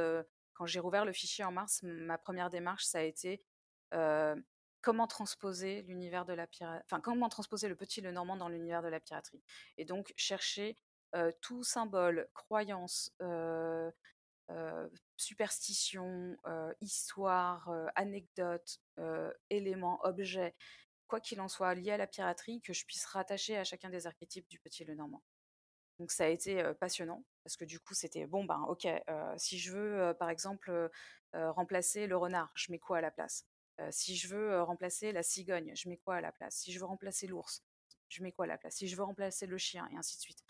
quand j'ai rouvert le fichier en mars, ma première démarche, ça a été comment transposer l'univers de la enfin comment transposer le petit le normand dans l'univers de la piraterie. Et donc chercher tout symbole, croyance, superstition, histoire, anecdote, élément, objet, quoi qu'il en soit lié à la piraterie, que je puisse rattacher à chacun des archétypes du petit le normand. Donc ça a été passionnant parce que du coup c'était bon ben ok si je veux par exemple remplacer le renard je mets quoi à la place? Si je veux remplacer la cigogne je mets quoi à la place? Si je veux remplacer l'ours je mets quoi à la place? Si je veux remplacer le chien et ainsi de suite.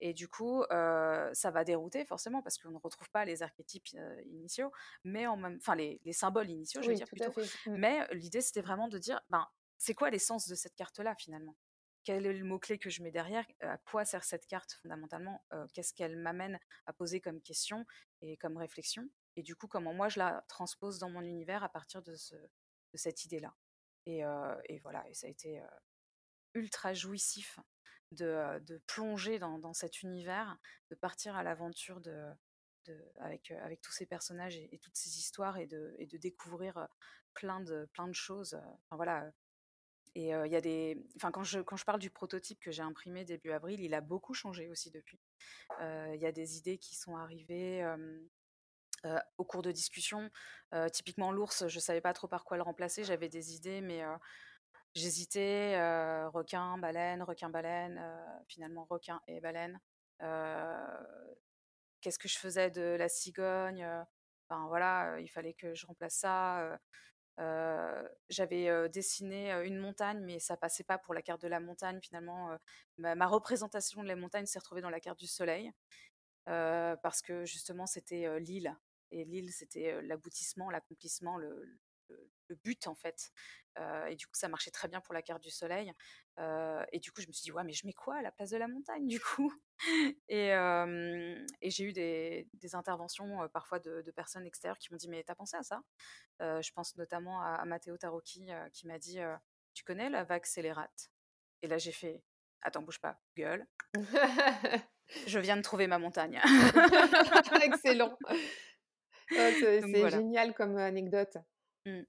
Et du coup ça va dérouter forcément parce qu'on ne retrouve pas les archétypes initiaux mais en même enfin les, symboles initiaux je veux dire plutôt. mmh. mais l'idée c'était vraiment de dire ben c'est quoi l'essence de cette carte là finalement? Quel est le mot-clé que je mets derrière, à quoi sert cette carte fondamentalement, qu'est-ce qu'elle m'amène à poser comme question et comme réflexion, et du coup comment moi je la transpose dans mon univers à partir de, ce, de cette idée-là? Et, et, voilà, ça a été ultra jouissif de, plonger dans, cet univers, de partir à l'aventure avec, tous ces personnages et, toutes ces histoires et de, et de découvrir plein de, plein de choses. Enfin, voilà, et il y a des. Enfin, quand je, quand je parle du prototype que j'ai imprimé début avril, il a beaucoup changé aussi depuis. Il y a des idées qui sont arrivées. au cours de discussion, typiquement l'ours, je savais pas trop par quoi le remplacer. J'avais des idées, mais j'hésitais. requin, baleine, requin, baleine. finalement, requin et baleine. Qu'est-ce que je faisais de la cigogne Enfin voilà, il fallait que je remplace ça j'avais dessiné une montagne, mais ça passait pas pour la carte de la montagne. Finalement, ma, représentation de la montagne s'est retrouvée dans la carte du soleil, parce que justement, c'était l'île. Et l'île, c'était l'aboutissement, l'accomplissement, le, but, en fait. et du coup, ça marchait très bien pour la carte du soleil. et du coup, je me suis dit, ouais, mais je mets quoi à la place de la montagne, du coup? *laughs* Et, et j'ai eu des, des interventions parfois de, de, personnes extérieures qui m'ont dit, mais t'as pensé à ça? Je pense notamment à, Matteo Tarocchi qui m'a dit, tu connais la vague scélérate? Et là, j'ai fait, attends, bouge pas, gueule. je viens de trouver ma montagne. *laughs* *laughs* Excellent. Oh, c'est génial comme anecdote. Mmh.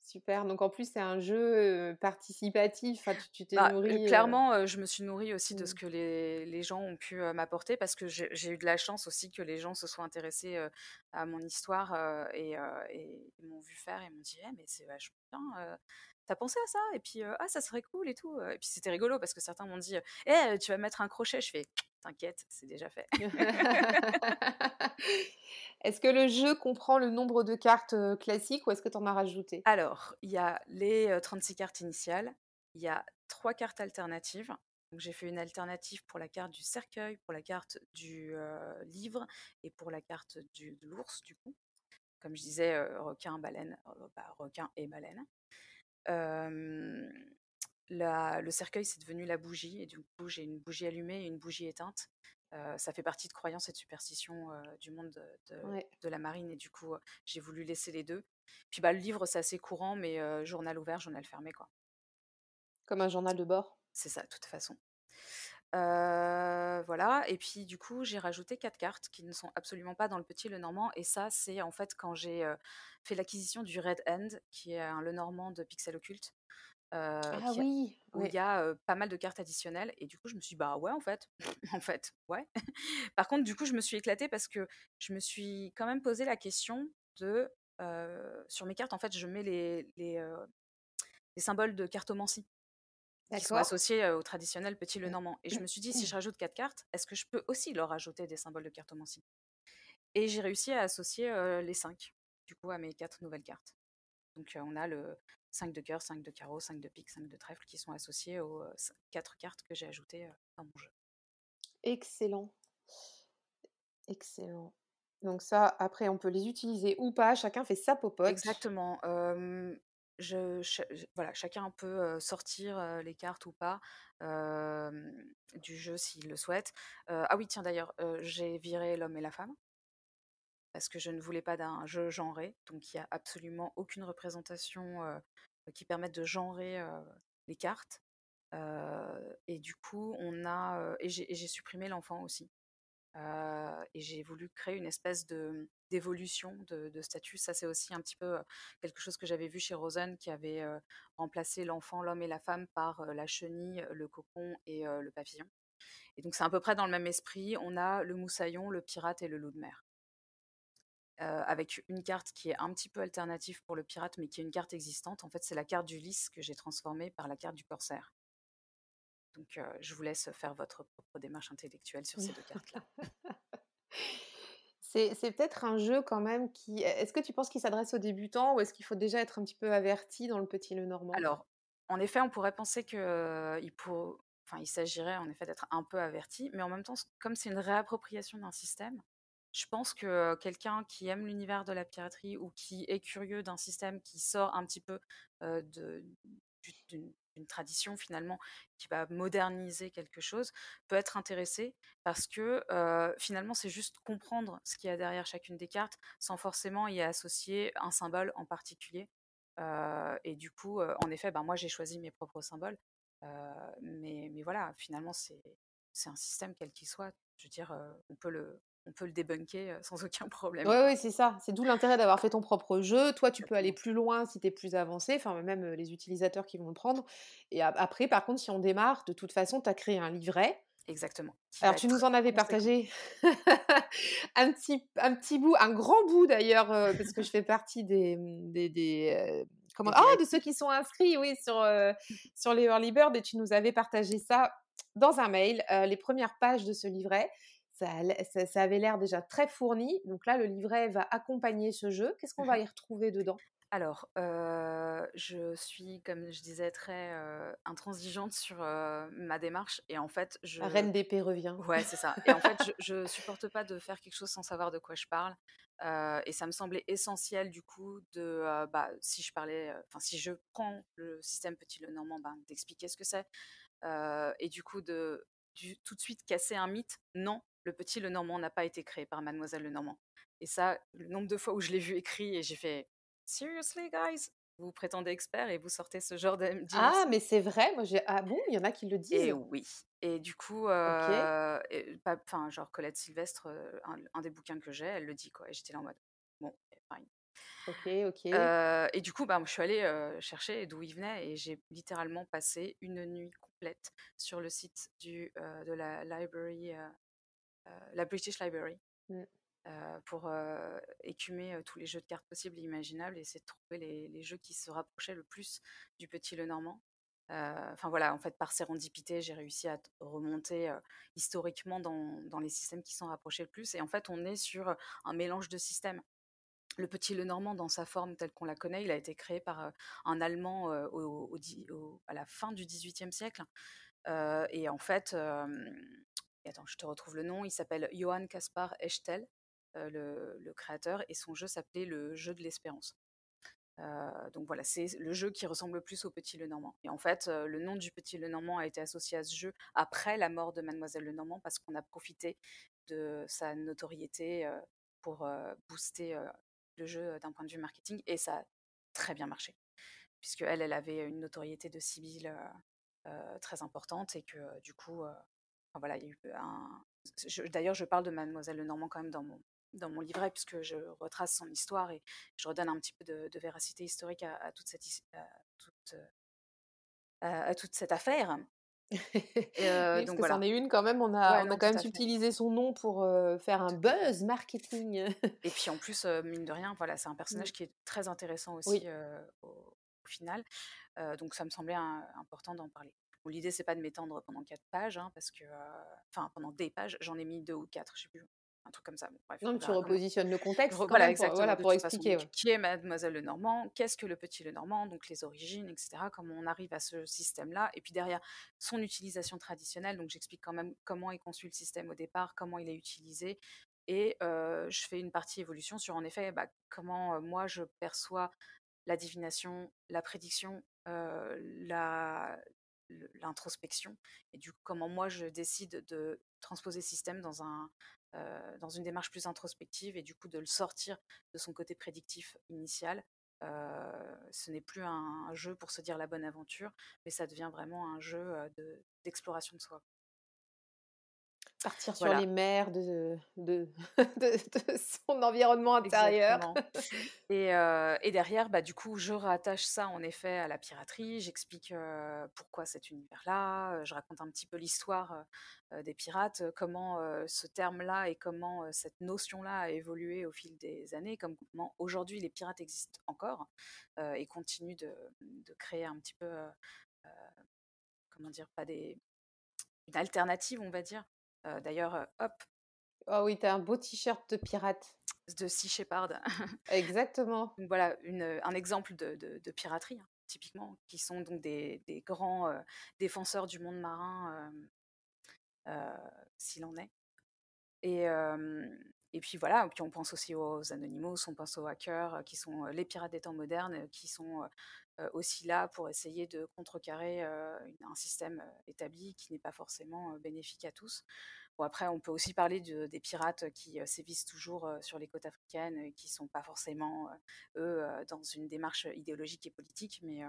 Super. Donc en plus, c'est un jeu participatif. tu t'es bah, Clairement, je me suis nourrie aussi de ce mmh. que les, les gens ont pu m'apporter parce que j'ai eu de la chance aussi que les gens se soient intéressés à mon histoire et, et m'ont vu faire et m'ont dit «Eh, mais c'est vachement bien. T'as pensé à ça? Et puis, ah, ça serait cool et tout. Et puis, c'était rigolo parce que certains m'ont dit Eh, tu vas mettre un crochet? Je fais T'inquiète, c'est déjà fait. *laughs* est-ce que le jeu comprend le nombre de cartes classiques ou est-ce que tu en as rajouté? Alors, il y a les 36 cartes initiales, il y a trois cartes alternatives. Donc, j'ai fait une alternative pour la carte du cercueil, pour la carte du livre et pour la carte du, de l'ours, du coup. Comme je disais, requin, baleine, bah, requin et baleine le cercueil, c'est devenu la bougie, et du coup, j'ai une bougie allumée et une bougie éteinte. ça fait partie de croyances et de superstitions du monde de, la marine, et du coup, j'ai voulu laisser les deux. Puis bah, le livre, c'est assez courant, mais journal ouvert, journal fermé, quoi. Comme un journal de bord C'est ça, de toute façon. voilà, et puis du coup, j'ai rajouté quatre cartes qui ne sont absolument pas dans le petit Le Normand, et ça, c'est en fait quand j'ai fait l'acquisition du Red End, qui est un Le Normand de Pixel Occulte, ah oui, où il y a pas mal de cartes additionnelles, et du coup, je me suis dit, bah ouais, en fait, *laughs* en fait, ouais. *laughs* Par contre, du coup, je me suis éclatée parce que je me suis quand même posé la question de, sur mes cartes, en fait, je mets les, les symboles de cartomancie qui sont associés au traditionnel petit le normand. Et je me suis dit, si je rajoute quatre cartes, est-ce que je peux aussi leur ajouter des symboles de cartomancie? Et j'ai réussi à associer les cinq, du coup, à mes quatre nouvelles cartes. Donc on a le 5 de cœur, 5 de carreau, 5 de pique, 5 de trèfle qui sont associés aux quatre cartes que j'ai ajoutées dans mon jeu. Excellent. Excellent. Donc ça, après, on peut les utiliser ou pas. Chacun fait sa popote. Exactement. je, voilà, chacun peut sortir les cartes ou pas du jeu s'il le souhaite. ah oui, tiens d'ailleurs, j'ai viré l'homme et la femme parce que je ne voulais pas d'un jeu genré. Donc il n'y a absolument aucune représentation qui permette de genrer les cartes. et du coup, on a. et j'ai supprimé l'enfant aussi. et j'ai voulu créer une espèce d'évolution de, de, statut. Ça, c'est aussi un petit peu quelque chose que j'avais vu chez Rosen, qui avait remplacé l'enfant, l'homme et la femme par la chenille, le cocon et le papillon. Et donc, c'est à peu près dans le même esprit. On a le moussaillon, le pirate et le loup de mer. Euh, avec une carte qui est un petit peu alternative pour le pirate, mais qui est une carte existante. En fait, c'est la carte du lys que j'ai transformée par la carte du corsaire. Donc, euh, je vous laisse faire votre propre démarche intellectuelle sur ces *laughs* deux cartes-là. c'est, peut-être un jeu quand même qui... Est-ce que tu penses qu'il s'adresse aux débutants ou est-ce qu'il faut déjà être un petit peu averti dans le petit le normand? Alors, en effet, on pourrait penser qu'il euh, enfin, il s'agirait en effet d'être un peu averti, mais en même temps, comme c'est une réappropriation d'un système, je pense que quelqu'un qui aime l'univers de la piraterie ou qui est curieux d'un système qui sort un petit peu d'une tradition finalement, qui va moderniser quelque chose, peut être intéressé parce que finalement c'est juste comprendre ce qu'il y a derrière chacune des cartes sans forcément y associer un symbole en particulier. et du coup, en effet, ben, moi j'ai choisi mes propres symboles. mais, mais voilà, finalement c'est un système quel qu'il soit. Je veux dire, on peut le, on peut le débunker sans aucun problème. Oui, oui, c'est ça. C'est d'où l'intérêt d'avoir fait ton propre jeu. Toi, tu peux aller plus loin si tu es plus avancé, enfin même les utilisateurs qui vont le prendre. Et après, par contre, si on démarre, de toute façon, tu as créé un livret. Exactement. Alors, tu nous en avais partagé *laughs* un, petit, un petit bout, un grand bout d'ailleurs, parce que je fais partie des, mmh, des, comment ah, de ceux qui sont inscrits, oui, sur, sur les Early Bird, et tu nous avais partagé ça dans un mail, les premières pages de ce livret ça, avait l'air déjà très fourni. Donc là, le livret va accompagner ce jeu. Qu'est-ce qu'on va mmh y retrouver dedans? Alors, je suis, comme je disais, très intransigeante sur ma démarche. Et en fait, je. La reine d'épée revient. Ouais, c'est ça. Et en fait, je, ne supporte pas de faire quelque chose sans savoir de quoi je parle. et ça me semblait essentiel, du coup, de. bah, si je parlais. Enfin, si je prends le système Petit Le Normand, ben, d'expliquer ce que c'est. et du coup, de tout de suite casser un mythe? Non, le petit Le Normand n'a pas été créé par Mademoiselle Le Normand. Et ça, le nombre de fois où je l'ai vu écrit et j'ai fait Seriously, guys? Vous prétendez expert et vous sortez ce genre de. Ah, mais c'est vrai, moi j'ai. Ah bon, il y en a qui le disent. Et oui. Et du coup, euh, genre Colette Sylvestre, un, des bouquins que j'ai, elle le dit quoi. Et j'étais là en mode bon, fine. Ok, ok. Euh, et du coup, bah, je suis allée chercher d'où il venait et j'ai littéralement passé une nuit complète sur le site du, de la library la British Library. Mmh. pour écumer tous les jeux de cartes possibles et imaginables et essayer de trouver les, jeux qui se rapprochaient le plus du petit Le Normand. Enfin voilà, en fait, par sérendipité, j'ai réussi à remonter historiquement dans, dans, les systèmes qui s'en rapprochaient le plus. Et en fait, on est sur un mélange de systèmes. Le petit Le Normand, dans sa forme telle qu'on la connaît, il a été créé par un Allemand au, à la fin du XVIIIe siècle. et en fait, attends, je te retrouve le nom, il s'appelle Johann Kaspar Echtel, euh, le, créateur, et son jeu s'appelait le jeu de l'espérance. Euh, donc voilà, c'est le jeu qui ressemble le plus au Petit Le Normand. Et en fait, euh, le nom du Petit Le Normand a été associé à ce jeu après la mort de Mademoiselle Le Normand parce qu'on a profité de sa notoriété pour booster le jeu d'un point de vue marketing et ça a très bien marché puisque elle, elle avait une notoriété de Sibylle très importante et que du coup, voilà, il y a eu un. D'ailleurs, je parle de Mademoiselle Lenormand quand même dans mon, dans mon livret, puisque je retrace son histoire et je redonne un petit peu de, véracité historique à, toute cette, toute, à, toute cette affaire. *laughs* euh, donc voilà. c'en est une quand même, on a, on a quand même utilisé son nom pour faire un buzz marketing. et puis en plus, mine de rien, voilà, c'est un *laughs* personnage qui est très intéressant aussi au final. donc ça me semblait important d'en parler. L'idée, c'est pas de m'étendre pendant quatre pages, hein, parce que, enfin, pendant des pages, j'en ai mis deux ou quatre, je sais plus un truc comme ça. mais tu repositionnes le *laughs* contexte voilà, pour, voilà, pour expliquer. Qui est Mademoiselle Lenormand Qu'est-ce que le Petit Lenormand Donc les origines, etc. Comment on arrive à ce système-là Et puis derrière, son utilisation traditionnelle. Donc j'explique quand même comment est conçu le système au départ, comment il est utilisé. Et je fais une partie évolution sur, en effet, bah, comment moi je perçois la divination, la prédiction, la, l'introspection et du coup comment moi je décide de transposer le système dans un euh, dans une démarche plus introspective et du coup de le sortir de son côté prédictif initial. Euh, ce n'est plus un, jeu pour se dire la bonne aventure, mais ça devient vraiment un jeu euh, d'exploration de soi partir sur les mers de, *laughs* de, de, son environnement intérieur. et, et, derrière, bah, du coup, je rattache ça en effet à la piraterie. J'explique pourquoi cet univers-là. Je raconte un petit peu l'histoire des pirates, comment ce terme-là et comment cette notion-là a évolué au fil des années, comme comment aujourd'hui les pirates existent encore et continuent de, de, créer un petit peu, comment dire, pas des une alternative, on va dire, D'ailleurs, hop. Oh oui, t'as un beau t-shirt de pirate. De Sea Shepherd. *laughs* Exactement. voilà, une, un exemple de, de, piraterie, hein, typiquement, qui sont donc des, des grands défenseurs du monde marin, s'il en est. Et, et puis voilà, puis on pense aussi aux Anonymous, on pense aux hackers, qui sont les pirates des temps modernes, qui sont aussi là pour essayer de contrecarrer un système établi qui n'est pas forcément bénéfique à tous. Bon, après, on peut aussi parler de, des pirates qui sévissent toujours sur les côtes africaines, et qui ne sont pas forcément, eux, dans une démarche idéologique et politique. Mais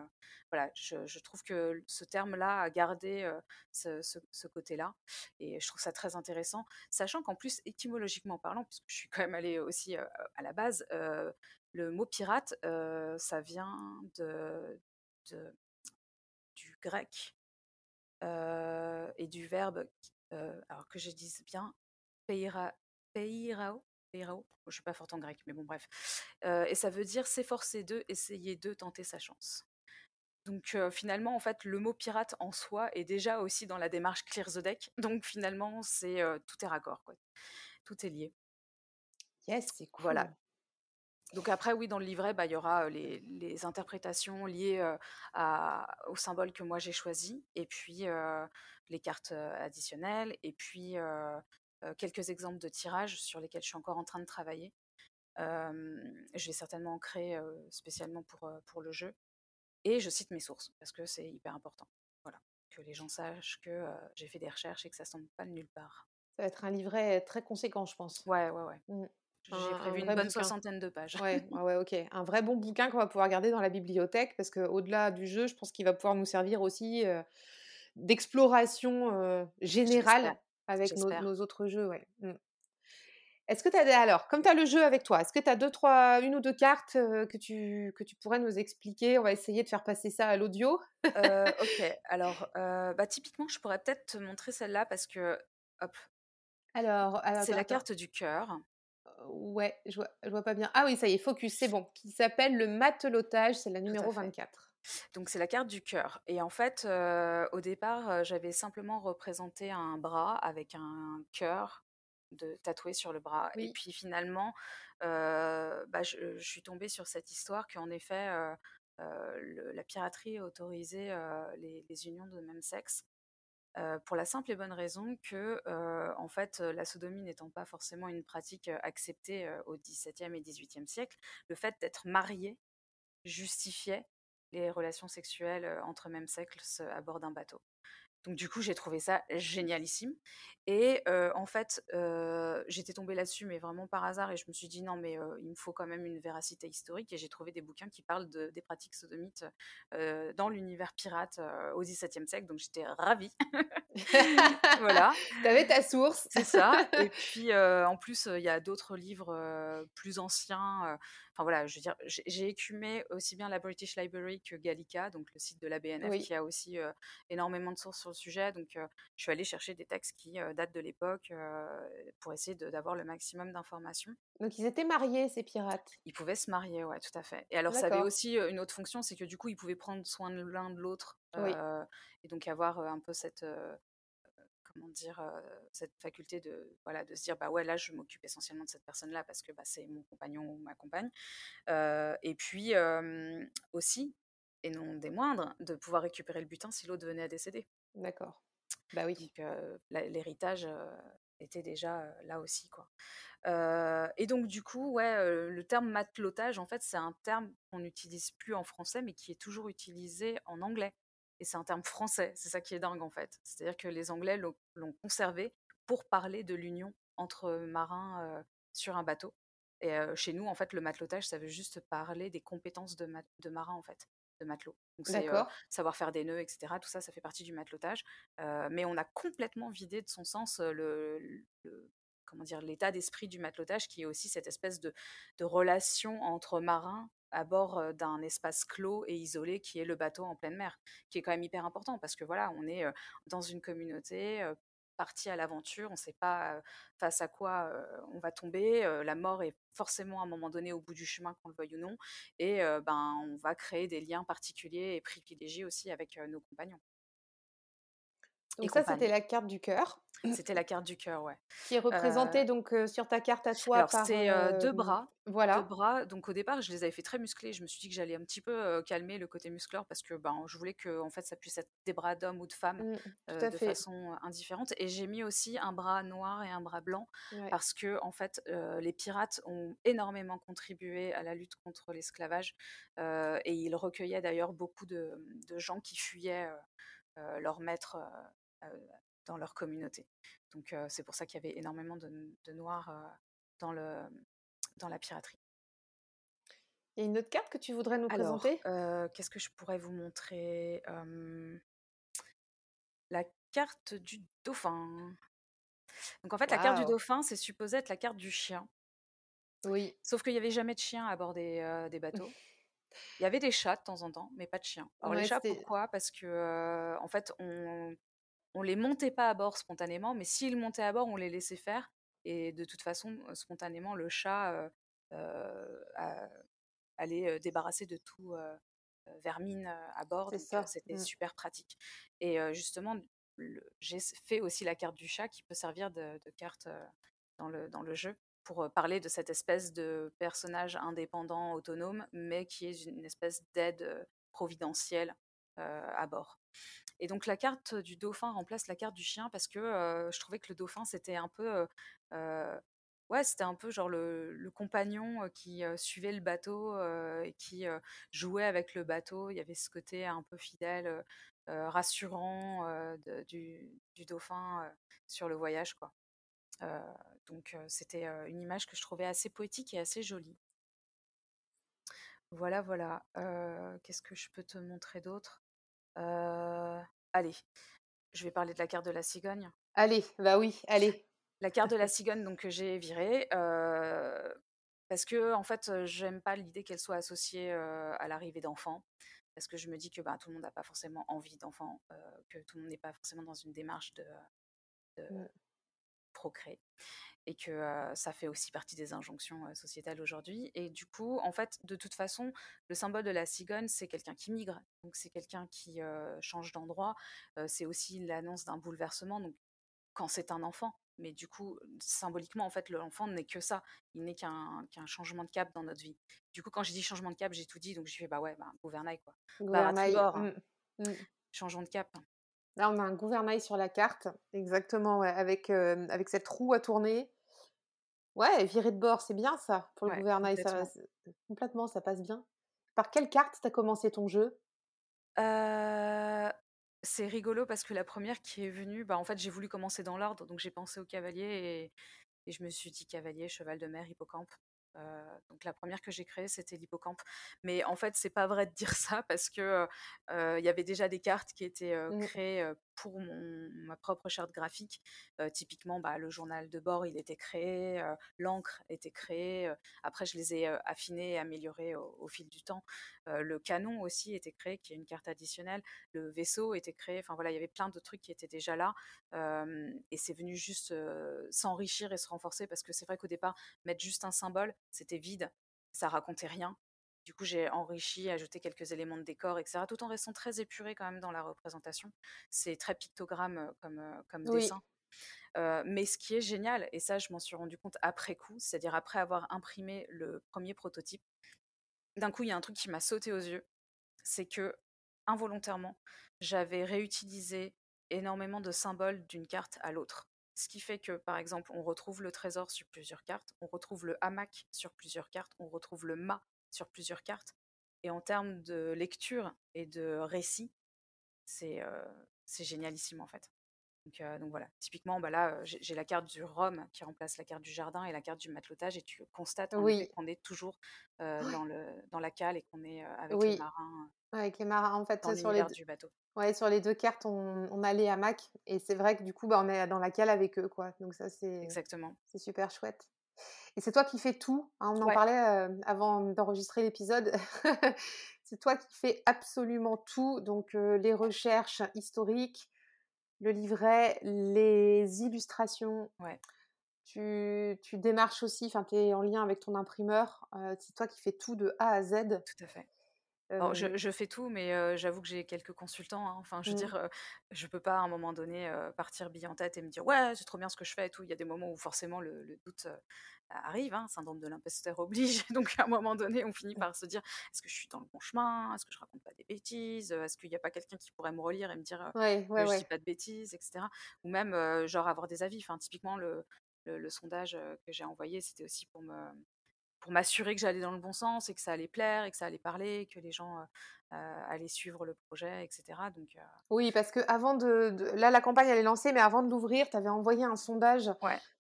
voilà, je, trouve que ce terme-là a gardé ce, ce côté-là. Et je trouve ça très intéressant, sachant qu'en plus, étymologiquement parlant, puisque je suis quand même allée aussi à la base, le mot pirate, ça vient de, du grec et du verbe, alors que je dise bien, peira, peirao, peirao. je ne suis pas forte en grec, mais bon, bref. et ça veut dire s'efforcer d'eux, essayer de tenter sa chance. Donc finalement, en fait, le mot pirate en soi est déjà aussi dans la démarche Clear the Deck. Donc finalement, c'est tout est raccord, quoi. Tout est lié. Yes, c'est cool. Voilà. Donc après, oui, dans le livret, bah, il y aura les, interprétations liées au symbole que moi j'ai choisi, et puis les cartes additionnelles, et puis quelques exemples de tirages sur lesquels je suis encore en train de travailler. je vais certainement en créer spécialement pour, pour le jeu. Et je cite mes sources, parce que c'est hyper important. Voilà, que les gens sachent que j'ai fait des recherches et que ça ne tombe pas de nulle part. Ça va être un livret très conséquent, je pense. Ouais, ouais, ouais. Mmh. J'ai prévu une bonne soixantaine de pages. Ouais, ouais, ok. Un vrai bon bouquin qu'on va pouvoir garder dans la bibliothèque parce qu'au-delà du jeu, je pense qu'il va pouvoir nous servir aussi euh, d'exploration euh, générale avec nos, autres jeux. Ouais. Mmh. Est-ce que tu as alors, comme tu as le jeu avec toi, est-ce que tu as deux, trois, une ou deux cartes euh, que, tu, que tu pourrais nous expliquer? On va essayer de faire passer ça à l'audio. ok, alors bah, typiquement, je pourrais peut-être te montrer celle-là parce que, hop, alors, alors c'est la carte du cœur ouais, je vois, je vois pas bien. Ah oui, ça y est, focus, c'est bon. Qui s'appelle le matelotage, c'est la numéro 24. Donc c'est la carte du cœur. Et en fait, au départ, j'avais simplement représenté un bras avec un cœur de tatoué sur le bras. Et puis finalement, bah, je, suis tombée sur cette histoire qu'en effet, la piraterie autorisait les, les, unions de même sexe pour la simple et bonne raison que, en fait, la sodomie n'étant pas forcément une pratique acceptée au XVIIe et XVIIIe siècle, le fait d'être marié justifiait les relations sexuelles entre mêmes sexes à bord d'un bateau. Donc du coup, j'ai trouvé ça génialissime. Et en fait, j'étais tombée là-dessus, mais vraiment par hasard, et je me suis dit non, mais il me faut quand même une véracité historique. Et j'ai trouvé des bouquins qui parlent de, des pratiques sodomites dans l'univers pirate au XVIIe siècle. Donc j'étais ravie. *laughs* voilà. T'avais ta source. C'est ça. Et *laughs* puis en plus, il y a d'autres livres plus anciens enfin voilà, je veux dire, j'ai écumé aussi bien la British Library que Gallica, donc le site de la BNF qui a aussi énormément de sources sur le sujet. Donc je suis allée chercher des textes qui datent de l'époque pour essayer d'avoir le maximum d'informations. Donc ils étaient mariés ces pirates? Ils pouvaient se marier, ouais, tout à fait. Et alors ça avait aussi une autre fonction, c'est que du coup ils pouvaient prendre soin de l'un de l'autre et donc avoir un peu cette comment dire, cette faculté de, voilà, de se dire, bah ouais, là, je m'occupe essentiellement de cette personne-là parce que bah, c'est mon compagnon ou ma compagne. et puis aussi, et non des moindres, de pouvoir récupérer le butin si l'autre venait à décéder. D'accord. Bah oui. Donc l'héritage était déjà là aussi, quoi. et donc du coup, ouais, le terme matelotage, en fait, c'est un terme qu'on n'utilise plus en français, mais qui est toujours utilisé en anglais. Et c'est un terme français, c'est ça qui est dingue en fait. C'est-à-dire que les Anglais l'ont conservé pour parler de l'union entre marins sur un bateau. Et chez nous, en fait, le matelotage, ça veut juste parler des compétences de, de marins, en fait, de matelot. Donc c'est savoir faire des nœuds, etc. Tout ça, ça fait partie du matelotage. mais on a complètement vidé de son sens le, comment dire l'état d'esprit du matelotage, qui est aussi cette espèce de, de relation entre marins à bord d'un espace clos et isolé qui est le bateau en pleine mer, qui est quand même hyper important parce que voilà, on est dans une communauté partie à l'aventure, on ne sait pas face à quoi on va tomber, la mort est forcément à un moment donné au bout du chemin, qu'on le veuille ou non, et ben on va créer des liens particuliers et privilégiés aussi avec nos compagnons. Donc ça, c'était la carte du cœur. C'était la carte du cœur, ouais. Qui est représentée donc sur ta carte à toi alors, par. C'est deux bras. Voilà. Deux bras. Donc au départ, je les avais fait très musclés. Je me suis dit que j'allais un petit peu calmer le côté muscleur parce que ben, je voulais que en fait, ça puisse être des bras d'homme ou de femme mmh, de façon indifférente. Et j'ai mis aussi un bras noir et un bras blanc parce que en fait, les pirates ont énormément contribué à la lutte contre l'esclavage et ils recueillaient d'ailleurs beaucoup de, de, gens qui fuyaient leur maître dans leur communauté. Donc c'est pour ça qu'il y avait énormément de, noirs dans, le, dans la piraterie. Il y a une autre carte que tu voudrais nous présenter? Qu'est-ce que je pourrais vous montrer? La carte du dauphin. Donc en fait, la carte du dauphin, c'est supposé être la carte du chien. Oui. Sauf qu'il n'y avait jamais de chien à bord des, des bateaux. *laughs* Il y avait des chats de temps en temps, mais pas de chiens. Alors les chats, pourquoi? Parce que en fait, on, on les montait pas à bord spontanément, mais s'ils montaient à bord, on les laissait faire. Et de toute façon, spontanément, le chat allait débarrasser de tout vermine à bord. C'était mmh. super pratique. Et justement, j'ai fait aussi la carte du chat qui peut servir de, carte dans, le, dans le jeu pour parler de cette espèce de personnage indépendant, autonome, mais qui est une espèce d'aide providentielle à bord. Et donc la carte du dauphin remplace la carte du chien parce que je trouvais que le dauphin c'était un peu ouais c'était un peu genre le, compagnon qui suivait le bateau et qui jouait avec le bateau. Il y avait ce côté un peu fidèle, rassurant du, du, dauphin sur le voyage quoi. donc c'était une image que je trouvais assez poétique et assez jolie. Voilà, voilà. Qu'est-ce que je peux te montrer d'autre? Allez, je vais parler de la carte de la cigogne. Allez, bah oui, allez. La carte de la cigogne donc que j'ai virée parce que en fait j'aime pas l'idée qu'elle soit associée à l'arrivée d'enfants parce que je me dis que bah, tout le monde n'a pas forcément envie d'enfants, que tout le monde n'est pas forcément dans une démarche de, de mmh. procréer et que ça fait aussi partie des injonctions sociétales aujourd'hui. Et du coup, en fait, de toute façon, le symbole de la cigogne, c'est quelqu'un qui migre, donc c'est quelqu'un qui change d'endroit, c'est aussi l'annonce d'un bouleversement, donc quand c'est un enfant. Mais du coup, symboliquement, en fait, l'enfant n'est que ça. Il n'est qu'un changement de cap dans notre vie. Du coup, quand j'ai dit changement de cap, j'ai tout dit. Donc, j'ai fait, bah ouais, bah, gouvernail, quoi. Gouvernail. Bah, mmh, mmh. Changement de cap. Là, on a un gouvernail sur la carte, exactement, avec, avec cette roue à tourner. Ouais, virer de bord, c'est bien ça, pour le gouvernail. Ça, complètement, ça passe bien. Par quelle carte t'as commencé ton jeu? C'est rigolo parce que la première qui est venue, bah, en fait, j'ai voulu commencer dans l'ordre, donc j'ai pensé au cavalier et, et, je me suis dit cavalier, cheval de mer, hippocampe. Donc la première que j'ai créée, c'était l'hippocampe. Mais en fait, c'est pas vrai de dire *laughs* ça parce que il y avait déjà des cartes qui étaient mmh. créées pour mon, ma propre charte graphique. typiquement, bah, le journal de bord, il était créé, l'encre était créée. après, je les ai affinés et améliorés au, fil du temps. le canon aussi était créé, qui est une carte additionnelle. Le vaisseau était créé. Enfin voilà, il y avait plein de trucs qui étaient déjà là. et c'est venu juste s'enrichir et se renforcer parce que c'est vrai qu'au départ, mettre juste un symbole, c'était vide, ça racontait rien. Du coup, j'ai enrichi, ajouté quelques éléments de décor, etc., tout en restant très épuré quand même dans la représentation. C'est très pictogramme comme, comme dessin. mais ce qui est génial, et ça je m'en suis rendu compte après coup, c'est-à-dire après avoir imprimé le premier prototype, d'un coup il y a un truc qui m'a sauté aux yeux, c'est que involontairement, j'avais réutilisé énormément de symboles d'une carte à l'autre. Ce qui fait que, par exemple, on retrouve le trésor sur plusieurs cartes, on retrouve le hamac sur plusieurs cartes, on retrouve le mât sur plusieurs cartes. Et en termes de lecture et de récit, c'est euh, génialissime en fait. Donc, euh, donc, voilà, typiquement, bah là, j'ai la carte du Rhum qui remplace la carte du jardin et la carte du matelotage, et tu constates oui. qu'on est toujours euh, dans, le, dans la cale et qu'on est avec les marins. avec les marins, en fait, sur les, du bateau. Ouais, sur les deux cartes, on, on a les hamacs, et c'est vrai que du coup, bah, on est dans la cale avec eux, quoi. Donc ça. C'est super chouette. Et c'est toi qui fais tout. Hein, on en parlait avant d'enregistrer l'épisode. *laughs* c'est toi qui fais absolument tout. Donc les recherches historiques, le livret, les illustrations. Ouais. Tu, tu démarches aussi, enfin tu es en lien avec ton imprimeur. c'est toi qui fais tout de A à Z. Tout à fait je, fais tout, mais j'avoue que j'ai quelques consultants. Hein. Enfin, je veux mmh. dire, je peux pas à un moment donné partir bille en tête et me dire ouais, c'est trop bien ce que je fais et tout. Il y a des moments où forcément le, doute arrive, hein, syndrome de l'imposteur oblige. *laughs* Donc à un moment donné, on finit mmh. par se dire est-ce que je suis dans le bon chemin? Est-ce que je raconte pas des bêtises? Est-ce qu'il n'y a pas quelqu'un qui pourrait me relire et me dire que je dis pas de bêtises, etc. Ou même genre avoir des avis. Enfin, typiquement le, le sondage que j'ai envoyé, c'était aussi pour me pour m'assurer que j'allais dans le bon sens et que ça allait plaire et que ça allait parler, que les gens allaient suivre le projet, etc. Donc, Oui, parce que avant de, Là, la campagne, elle est lancée, mais avant de l'ouvrir, tu avais envoyé un sondage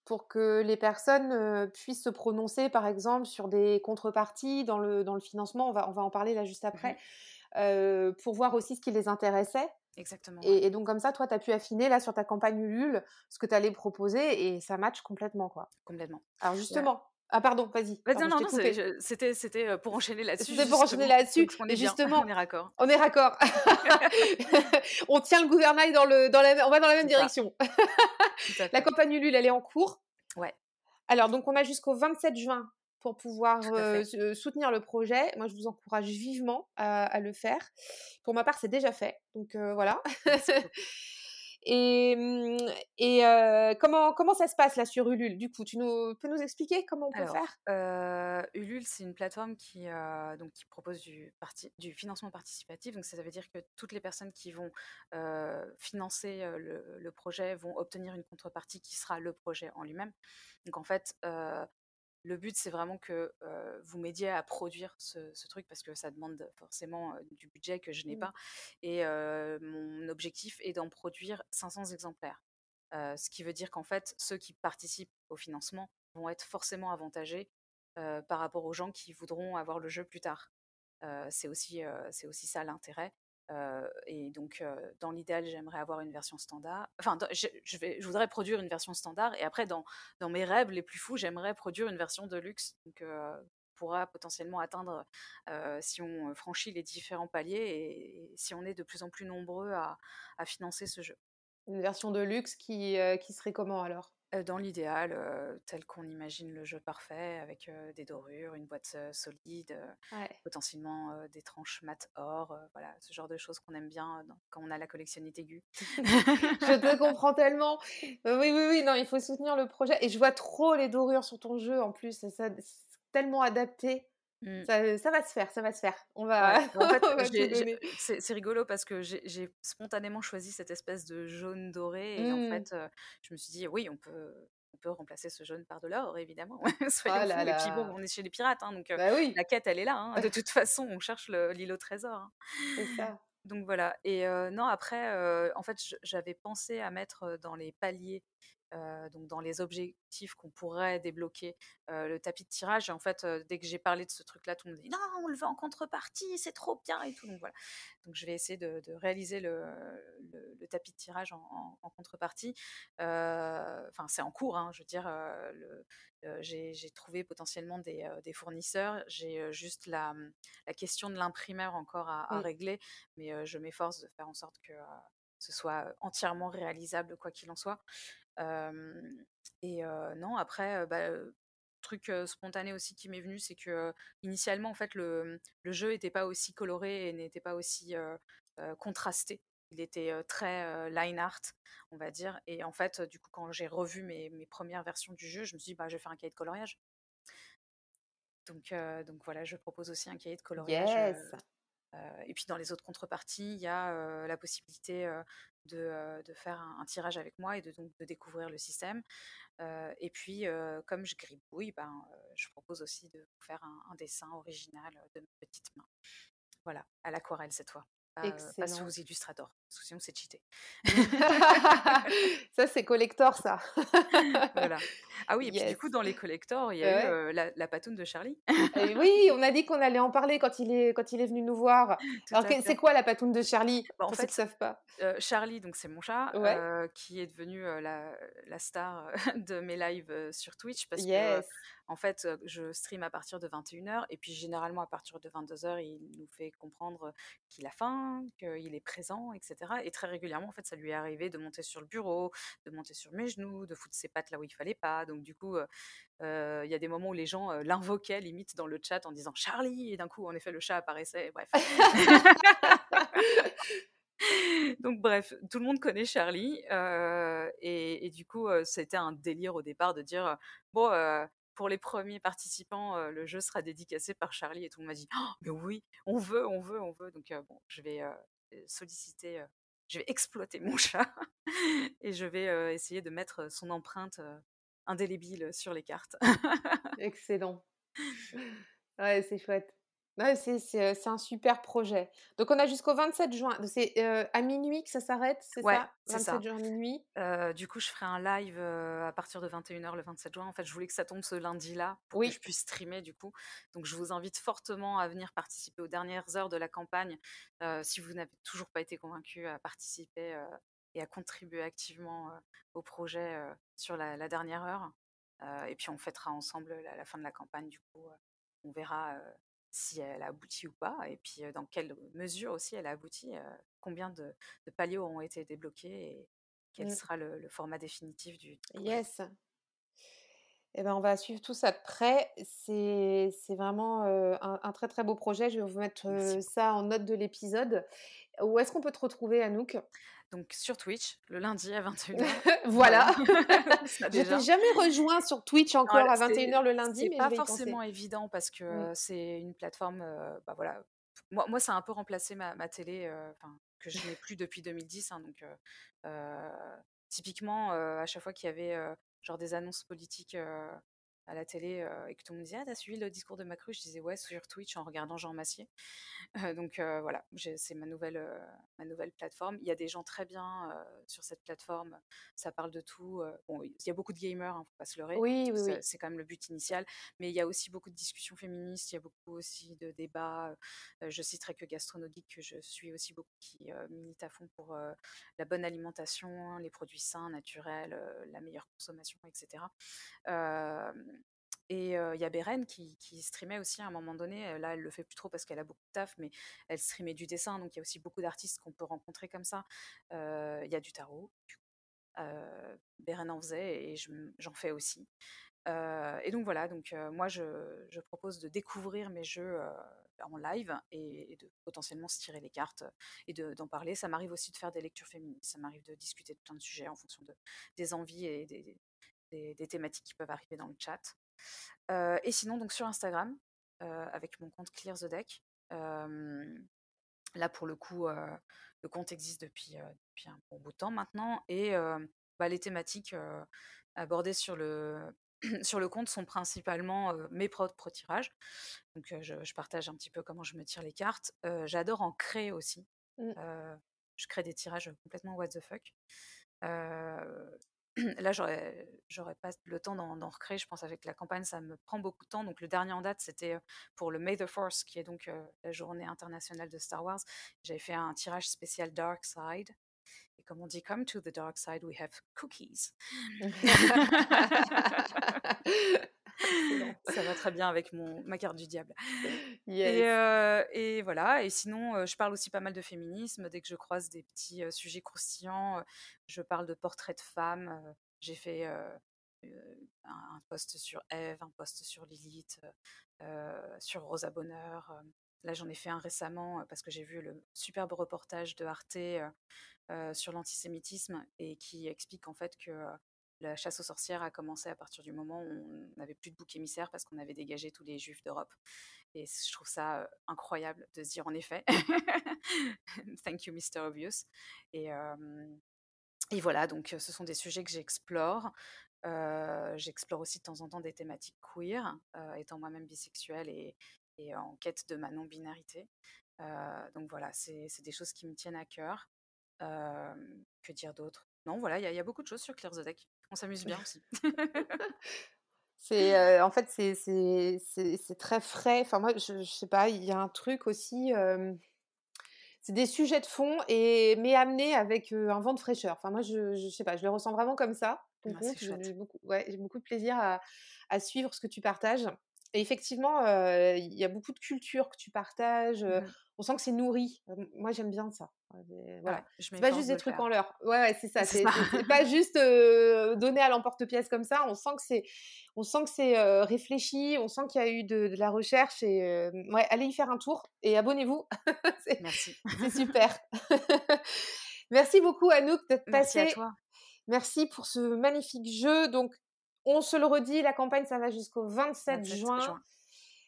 pour que les personnes puissent se prononcer, par exemple, sur des contreparties dans le, dans le financement. On va, on va en parler là juste après. Mmh pour voir aussi ce qui les intéressait. Exactement. Et, donc comme ça, toi, tu as pu affiner là sur ta campagne Ulule ce que tu allais proposer et ça match complètement quoi. Complètement. Alors justement, ah pardon, vas-y. non, non, c'était, c'était pour enchaîner là-dessus. C'était pour enchaîner là-dessus. On est justement, on est raccord. On est raccord. *laughs* on tient le gouvernail dans le, dans la, on va dans la même direction. la campagne Ulule, elle est en cours. Ouais. Alors donc on a jusqu'au 27 juin pour pouvoir soutenir le projet. Moi, je vous encourage vivement à, le faire. Pour ma part, c'est déjà fait. Donc voilà. *laughs* Et, mmh, comment, comment ça se passe là sur Ulule Du coup, tu nous, peux nous expliquer comment on peut faire? Ulule, c'est une plateforme qui, donc, qui propose du, du financement participatif. Donc, ça veut dire que toutes les personnes qui vont financer le, le, projet vont obtenir une contrepartie qui sera le projet en lui-même. Donc, en fait, le but, c'est vraiment que vous m'aidiez à produire ce, truc parce que ça demande forcément du budget que je n'ai mmh. pas. Et mon objectif est d'en produire 500 exemplaires. ce qui veut dire qu'en fait, ceux qui participent au financement vont être forcément avantagés par rapport aux gens qui voudront avoir le jeu plus tard. c'est aussi, c'est aussi ça l'intérêt et donc, dans l'idéal, j'aimerais avoir une version standard. Enfin, je, voudrais produire une version standard. Et après, dans, mes rêves les plus fous, j'aimerais produire une version de luxe. Donc, pourra potentiellement atteindre si on franchit les différents paliers et, si on est de plus en plus nombreux à, financer ce jeu. Une version de luxe qui serait comment alors? Dans l'idéal, tel qu'on imagine le jeu parfait, avec des dorures, une boîte solide, potentiellement des tranches mat or, voilà, ce genre de choses qu'on aime bien quand on a la collectionnite aiguë. *laughs* *laughs* je te comprends tellement. oui, oui, oui, non, il faut soutenir le projet. Et je vois trop les dorures sur ton jeu en plus, c'est tellement adapté. Mmh. Ça, va se faire, ça va se faire. On va. en *laughs* fait, c'est rigolo parce que j'ai spontanément choisi cette espèce de jaune doré et en mmh. fait, je me suis dit oui, on peut, on peut remplacer ce jaune par de l'or, évidemment. *laughs* Soyons oh Et puis bon, on est chez les pirates, hein, donc bah oui. la quête, elle est là. Hein. De toute *laughs* façon, on cherche l'île au trésor. Hein. C'est ça. Donc voilà. Et non, après, en fait, j'avais pensé à mettre dans les paliers donc dans les objectifs qu'on pourrait débloquer le tapis de tirage. Et en fait, dès que j'ai parlé de ce truc-là, tout le monde dit non, on le veut en contrepartie, c'est trop bien et tout. Donc voilà. Donc je vais essayer de, réaliser le, le, tapis de tirage en, contrepartie. Enfin, c'est en cours, hein, je veux dire. j'ai trouvé potentiellement des, des fournisseurs. J'ai juste la, la, question de l'imprimeur encore à, régler, mais je m'efforce de faire en sorte que ce soit entièrement réalisable, quoi qu'il en soit. Et non, après, bah, truc spontané aussi qui m'est venu, c'est que initialement, en fait, le, le jeu n'était pas aussi coloré et n'était pas aussi contrasté. Il était très line art, on va dire. Et en fait, du coup, quand j'ai revu mes, mes, premières versions du jeu, je me suis dit, bah, je vais faire un cahier de coloriage. Donc, donc voilà, je propose aussi un cahier de coloriage. Et puis dans les autres contreparties, il y a la possibilité de, de, faire un, tirage avec moi et de, donc, de découvrir le système. et puis, comme je gribouille, ben, je propose aussi de faire un, un dessin original de mes petites mains. Voilà, à l'aquarelle cette fois. Pas, sous Illustrator, parce que sinon c'est cheaté. ça, c'est collector, ça. *laughs* voilà. Ah oui, et puis du coup, dans les collectors, il y a eu la, la, patoune de Charlie. oui, on a dit qu'on allait en parler quand il est, quand il est venu nous voir. *laughs* Alors, c'est quoi la patoune de Charlie? Bah, En fait, ils savent pas. Charlie, donc c'est mon chat, qui est devenu la, la, star *laughs* de mes lives sur Twitch, parce que en fait, je stream à partir de 21h et puis généralement à partir de 22h, il nous fait comprendre qu'il a faim, qu'il est présent, etc. Et très régulièrement, en fait, ça lui est arrivé de monter sur le bureau, de monter sur mes genoux, de foutre ses pattes là où il fallait pas. Donc du coup, il y a des moments où les gens l'invoquaient limite dans le chat en disant Charlie et d'un coup, en effet, le chat apparaissait. Bref. *laughs* Donc bref, tout le monde connaît Charlie et, et, du coup c'était un délire au départ de dire bon pour les premiers participants, le jeu sera dédicacé par Charlie et tout le monde m'a dit «Oh, mais oui, on veut, on veut, on veut. Donc bon, je vais solliciter, je vais exploiter mon *laughs* chat et je vais essayer de mettre son empreinte indélébile sur les cartes. Excellent. *laughs* Ouais, c'est chouette. Ouais, c'est un super projet. Donc on a jusqu'au 27 juin. C'est à minuit que ça s'arrête, c'est ouais, ça? 27 juin minuit? du coup, je ferai un live à partir de 21h le 27 juin. En fait, je voulais que ça tombe ce lundi-là pour que je puisse streamer du coup. Donc je vous invite fortement à venir participer aux dernières heures de la campagne. si vous n'avez toujours pas été convaincu à participer et à contribuer activement au projet sur la, dernière heure. et puis on fêtera ensemble la, la, fin de la campagne du coup. on verra si elle a abouti ou pas, et puis dans quelle mesure aussi elle a abouti, combien de, paliers ont été débloqués et quel mmh. sera le, format définitif du, Yes. Eh ben, on va suivre tout ça de près. C'est vraiment un, très très beau projet. Je vais vous mettre ça en note de l'épisode. Où est-ce qu'on peut te retrouver, Anouk? Donc sur Twitch, le lundi à *laughs* 21h. voilà. *laughs* je t'ai jamais rejoint sur Twitch encore à 21h le lundi. C'est pas forcément évident parce que c'est une plateforme. bah voilà. Moi, moi, ça a un peu remplacé ma, ma télé, que je n'ai plus depuis 2010. Hein, donc, typiquement, à chaque fois qu'il y avait genre des annonces politiques à la télé et que tout le monde disait ah t'as suivi le discours de Macron je disais ouais sur Twitch en regardant Jean Massier. *laughs* Donc voilà c'est ma nouvelle ma nouvelle plateforme. Il y a des gens très bien sur cette plateforme. Ça parle de tout bon il y a beaucoup de gamers hein, faut pas se leurrer. Oui, oui, oui. c'est quand même le but initial. Mais il y a aussi beaucoup de discussions féministes il y a beaucoup aussi de débats je citerai que Gastronogeek que je suis aussi beaucoup qui milite à fond pour la bonne alimentation les produits sains naturels la meilleure consommation etc et il y a Beren qui, streamait aussi à un moment donné. Là, elle le fait plus trop parce qu'elle a beaucoup de taf, mais elle streamait du dessin. Donc, il y a aussi beaucoup d'artistes qu'on peut rencontrer comme ça. Il y a du tarot. Beren en faisait et j'en fais aussi. et donc voilà, donc moi je, propose de découvrir mes jeux en live et, de potentiellement se tirer les cartes et d'en parler. Ça m'arrive aussi de faire des lectures féministes, ça m'arrive de discuter de plein de sujets en fonction de, des envies et des, thématiques qui peuvent arriver dans le chat. Et sinon, donc sur Instagram, avec mon compte Clear the Deck. là, pour le coup, le compte existe depuis, depuis, un bon bout de temps maintenant. Et bah, les thématiques abordées sur le, *clears throat* sur le compte sont principalement mes propres tirages. Donc, je, partage un petit peu comment je me tire les cartes. J'adore en créer aussi. Mmh. je crée des tirages complètement what the fuck. *clears throat* là, j'aurais, pas le temps d'en, recréer. Je pense avec la campagne, ça me prend beaucoup de temps. Donc, le dernier en date, c'était pour le May the Force, qui est donc la journée internationale de Star Wars. J'avais fait un tirage spécial Dark Side. Et comme on dit, come to the dark side, we have cookies. *laughs* *laughs* *laughs* ça va très bien avec mon, ma carte du diable. Et, voilà. Et sinon, je parle aussi pas mal de féminisme. Dès que je croise des petits sujets croustillants, je parle de portraits de femmes. J'ai fait un post sur Eve, un post sur Lilith, sur Rosa Bonheur. Là, j'en ai fait un récemment parce que j'ai vu le superbe reportage de Arte sur l'antisémitisme et qui explique en fait que la chasse aux sorcières a commencé à partir du moment où on n'avait plus de bouc émissaire parce qu'on avait dégagé tous les juifs d'Europe. Et je trouve ça incroyable de se dire en effet, *laughs* thank you Mr. Obvious. Et, et voilà, donc ce sont des sujets que j'explore. j'explore aussi de temps en temps des thématiques queer, étant moi-même bisexuelle et, et, en quête de ma non-binarité. donc voilà, c'est des choses qui me tiennent à cœur. que dire d'autre? Non, voilà, il y, y, a beaucoup de choses sur Clear the Deck. On s'amuse bien aussi. *laughs* c'est euh, en fait c'est très frais. Enfin moi je, je, sais pas, il y a un truc aussi. c'est des sujets de fond et mais amenés avec un vent de fraîcheur. Enfin moi je, je sais pas, je le ressens vraiment comme ça. Ah, j'ai beaucoup, ouais, beaucoup de plaisir à, à, suivre ce que tu partages. Et effectivement, il y a beaucoup de culture que tu partages. Mmh on sent que c'est nourri. moi, j'aime bien ça. Voilà. c'est pas juste des trucs en l'heure. Ouais, ouais c'est ça. C'est *laughs* pas juste donné à l'emporte-pièce comme ça. On sent que c'est, on sent que c'est réfléchi. On sent qu'il y a eu de, la recherche. Et ouais, allez y faire un tour et abonnez-vous. *laughs* Merci. c'est *laughs* super. Merci beaucoup Anouk d'être passé. Merci à toi. Merci pour ce magnifique jeu. Donc, on se le redit, la campagne, ça va jusqu'au 27, juin.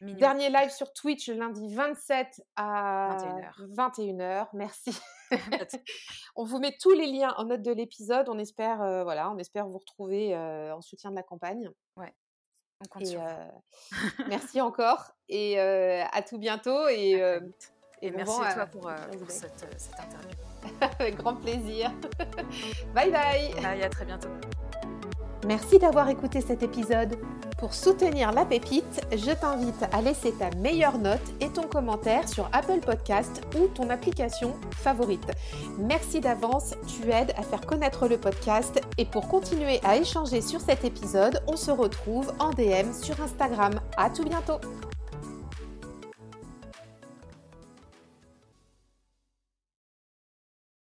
Dernier live sur Twitch lundi 27 à 21h. Merci. *laughs* on vous met tous les liens en note de l'épisode. On espère, euh, voilà, on espère vous retrouver euh, en soutien de la campagne. Ouais. On compte sur euh, *laughs* merci encore et à tout bientôt et, et, merci à toi pour, cette, cette interview. *laughs* Avec grand plaisir. bye bye. Bye, à très bientôt. Merci d'avoir écouté cet épisode. Pour soutenir la pépite, je t'invite à laisser ta meilleure note et ton commentaire sur Apple Podcast ou ton application favorite. Merci d'avance, tu aides à faire connaître le podcast et pour continuer à échanger sur cet épisode, on se retrouve en DM sur Instagram. À tout bientôt.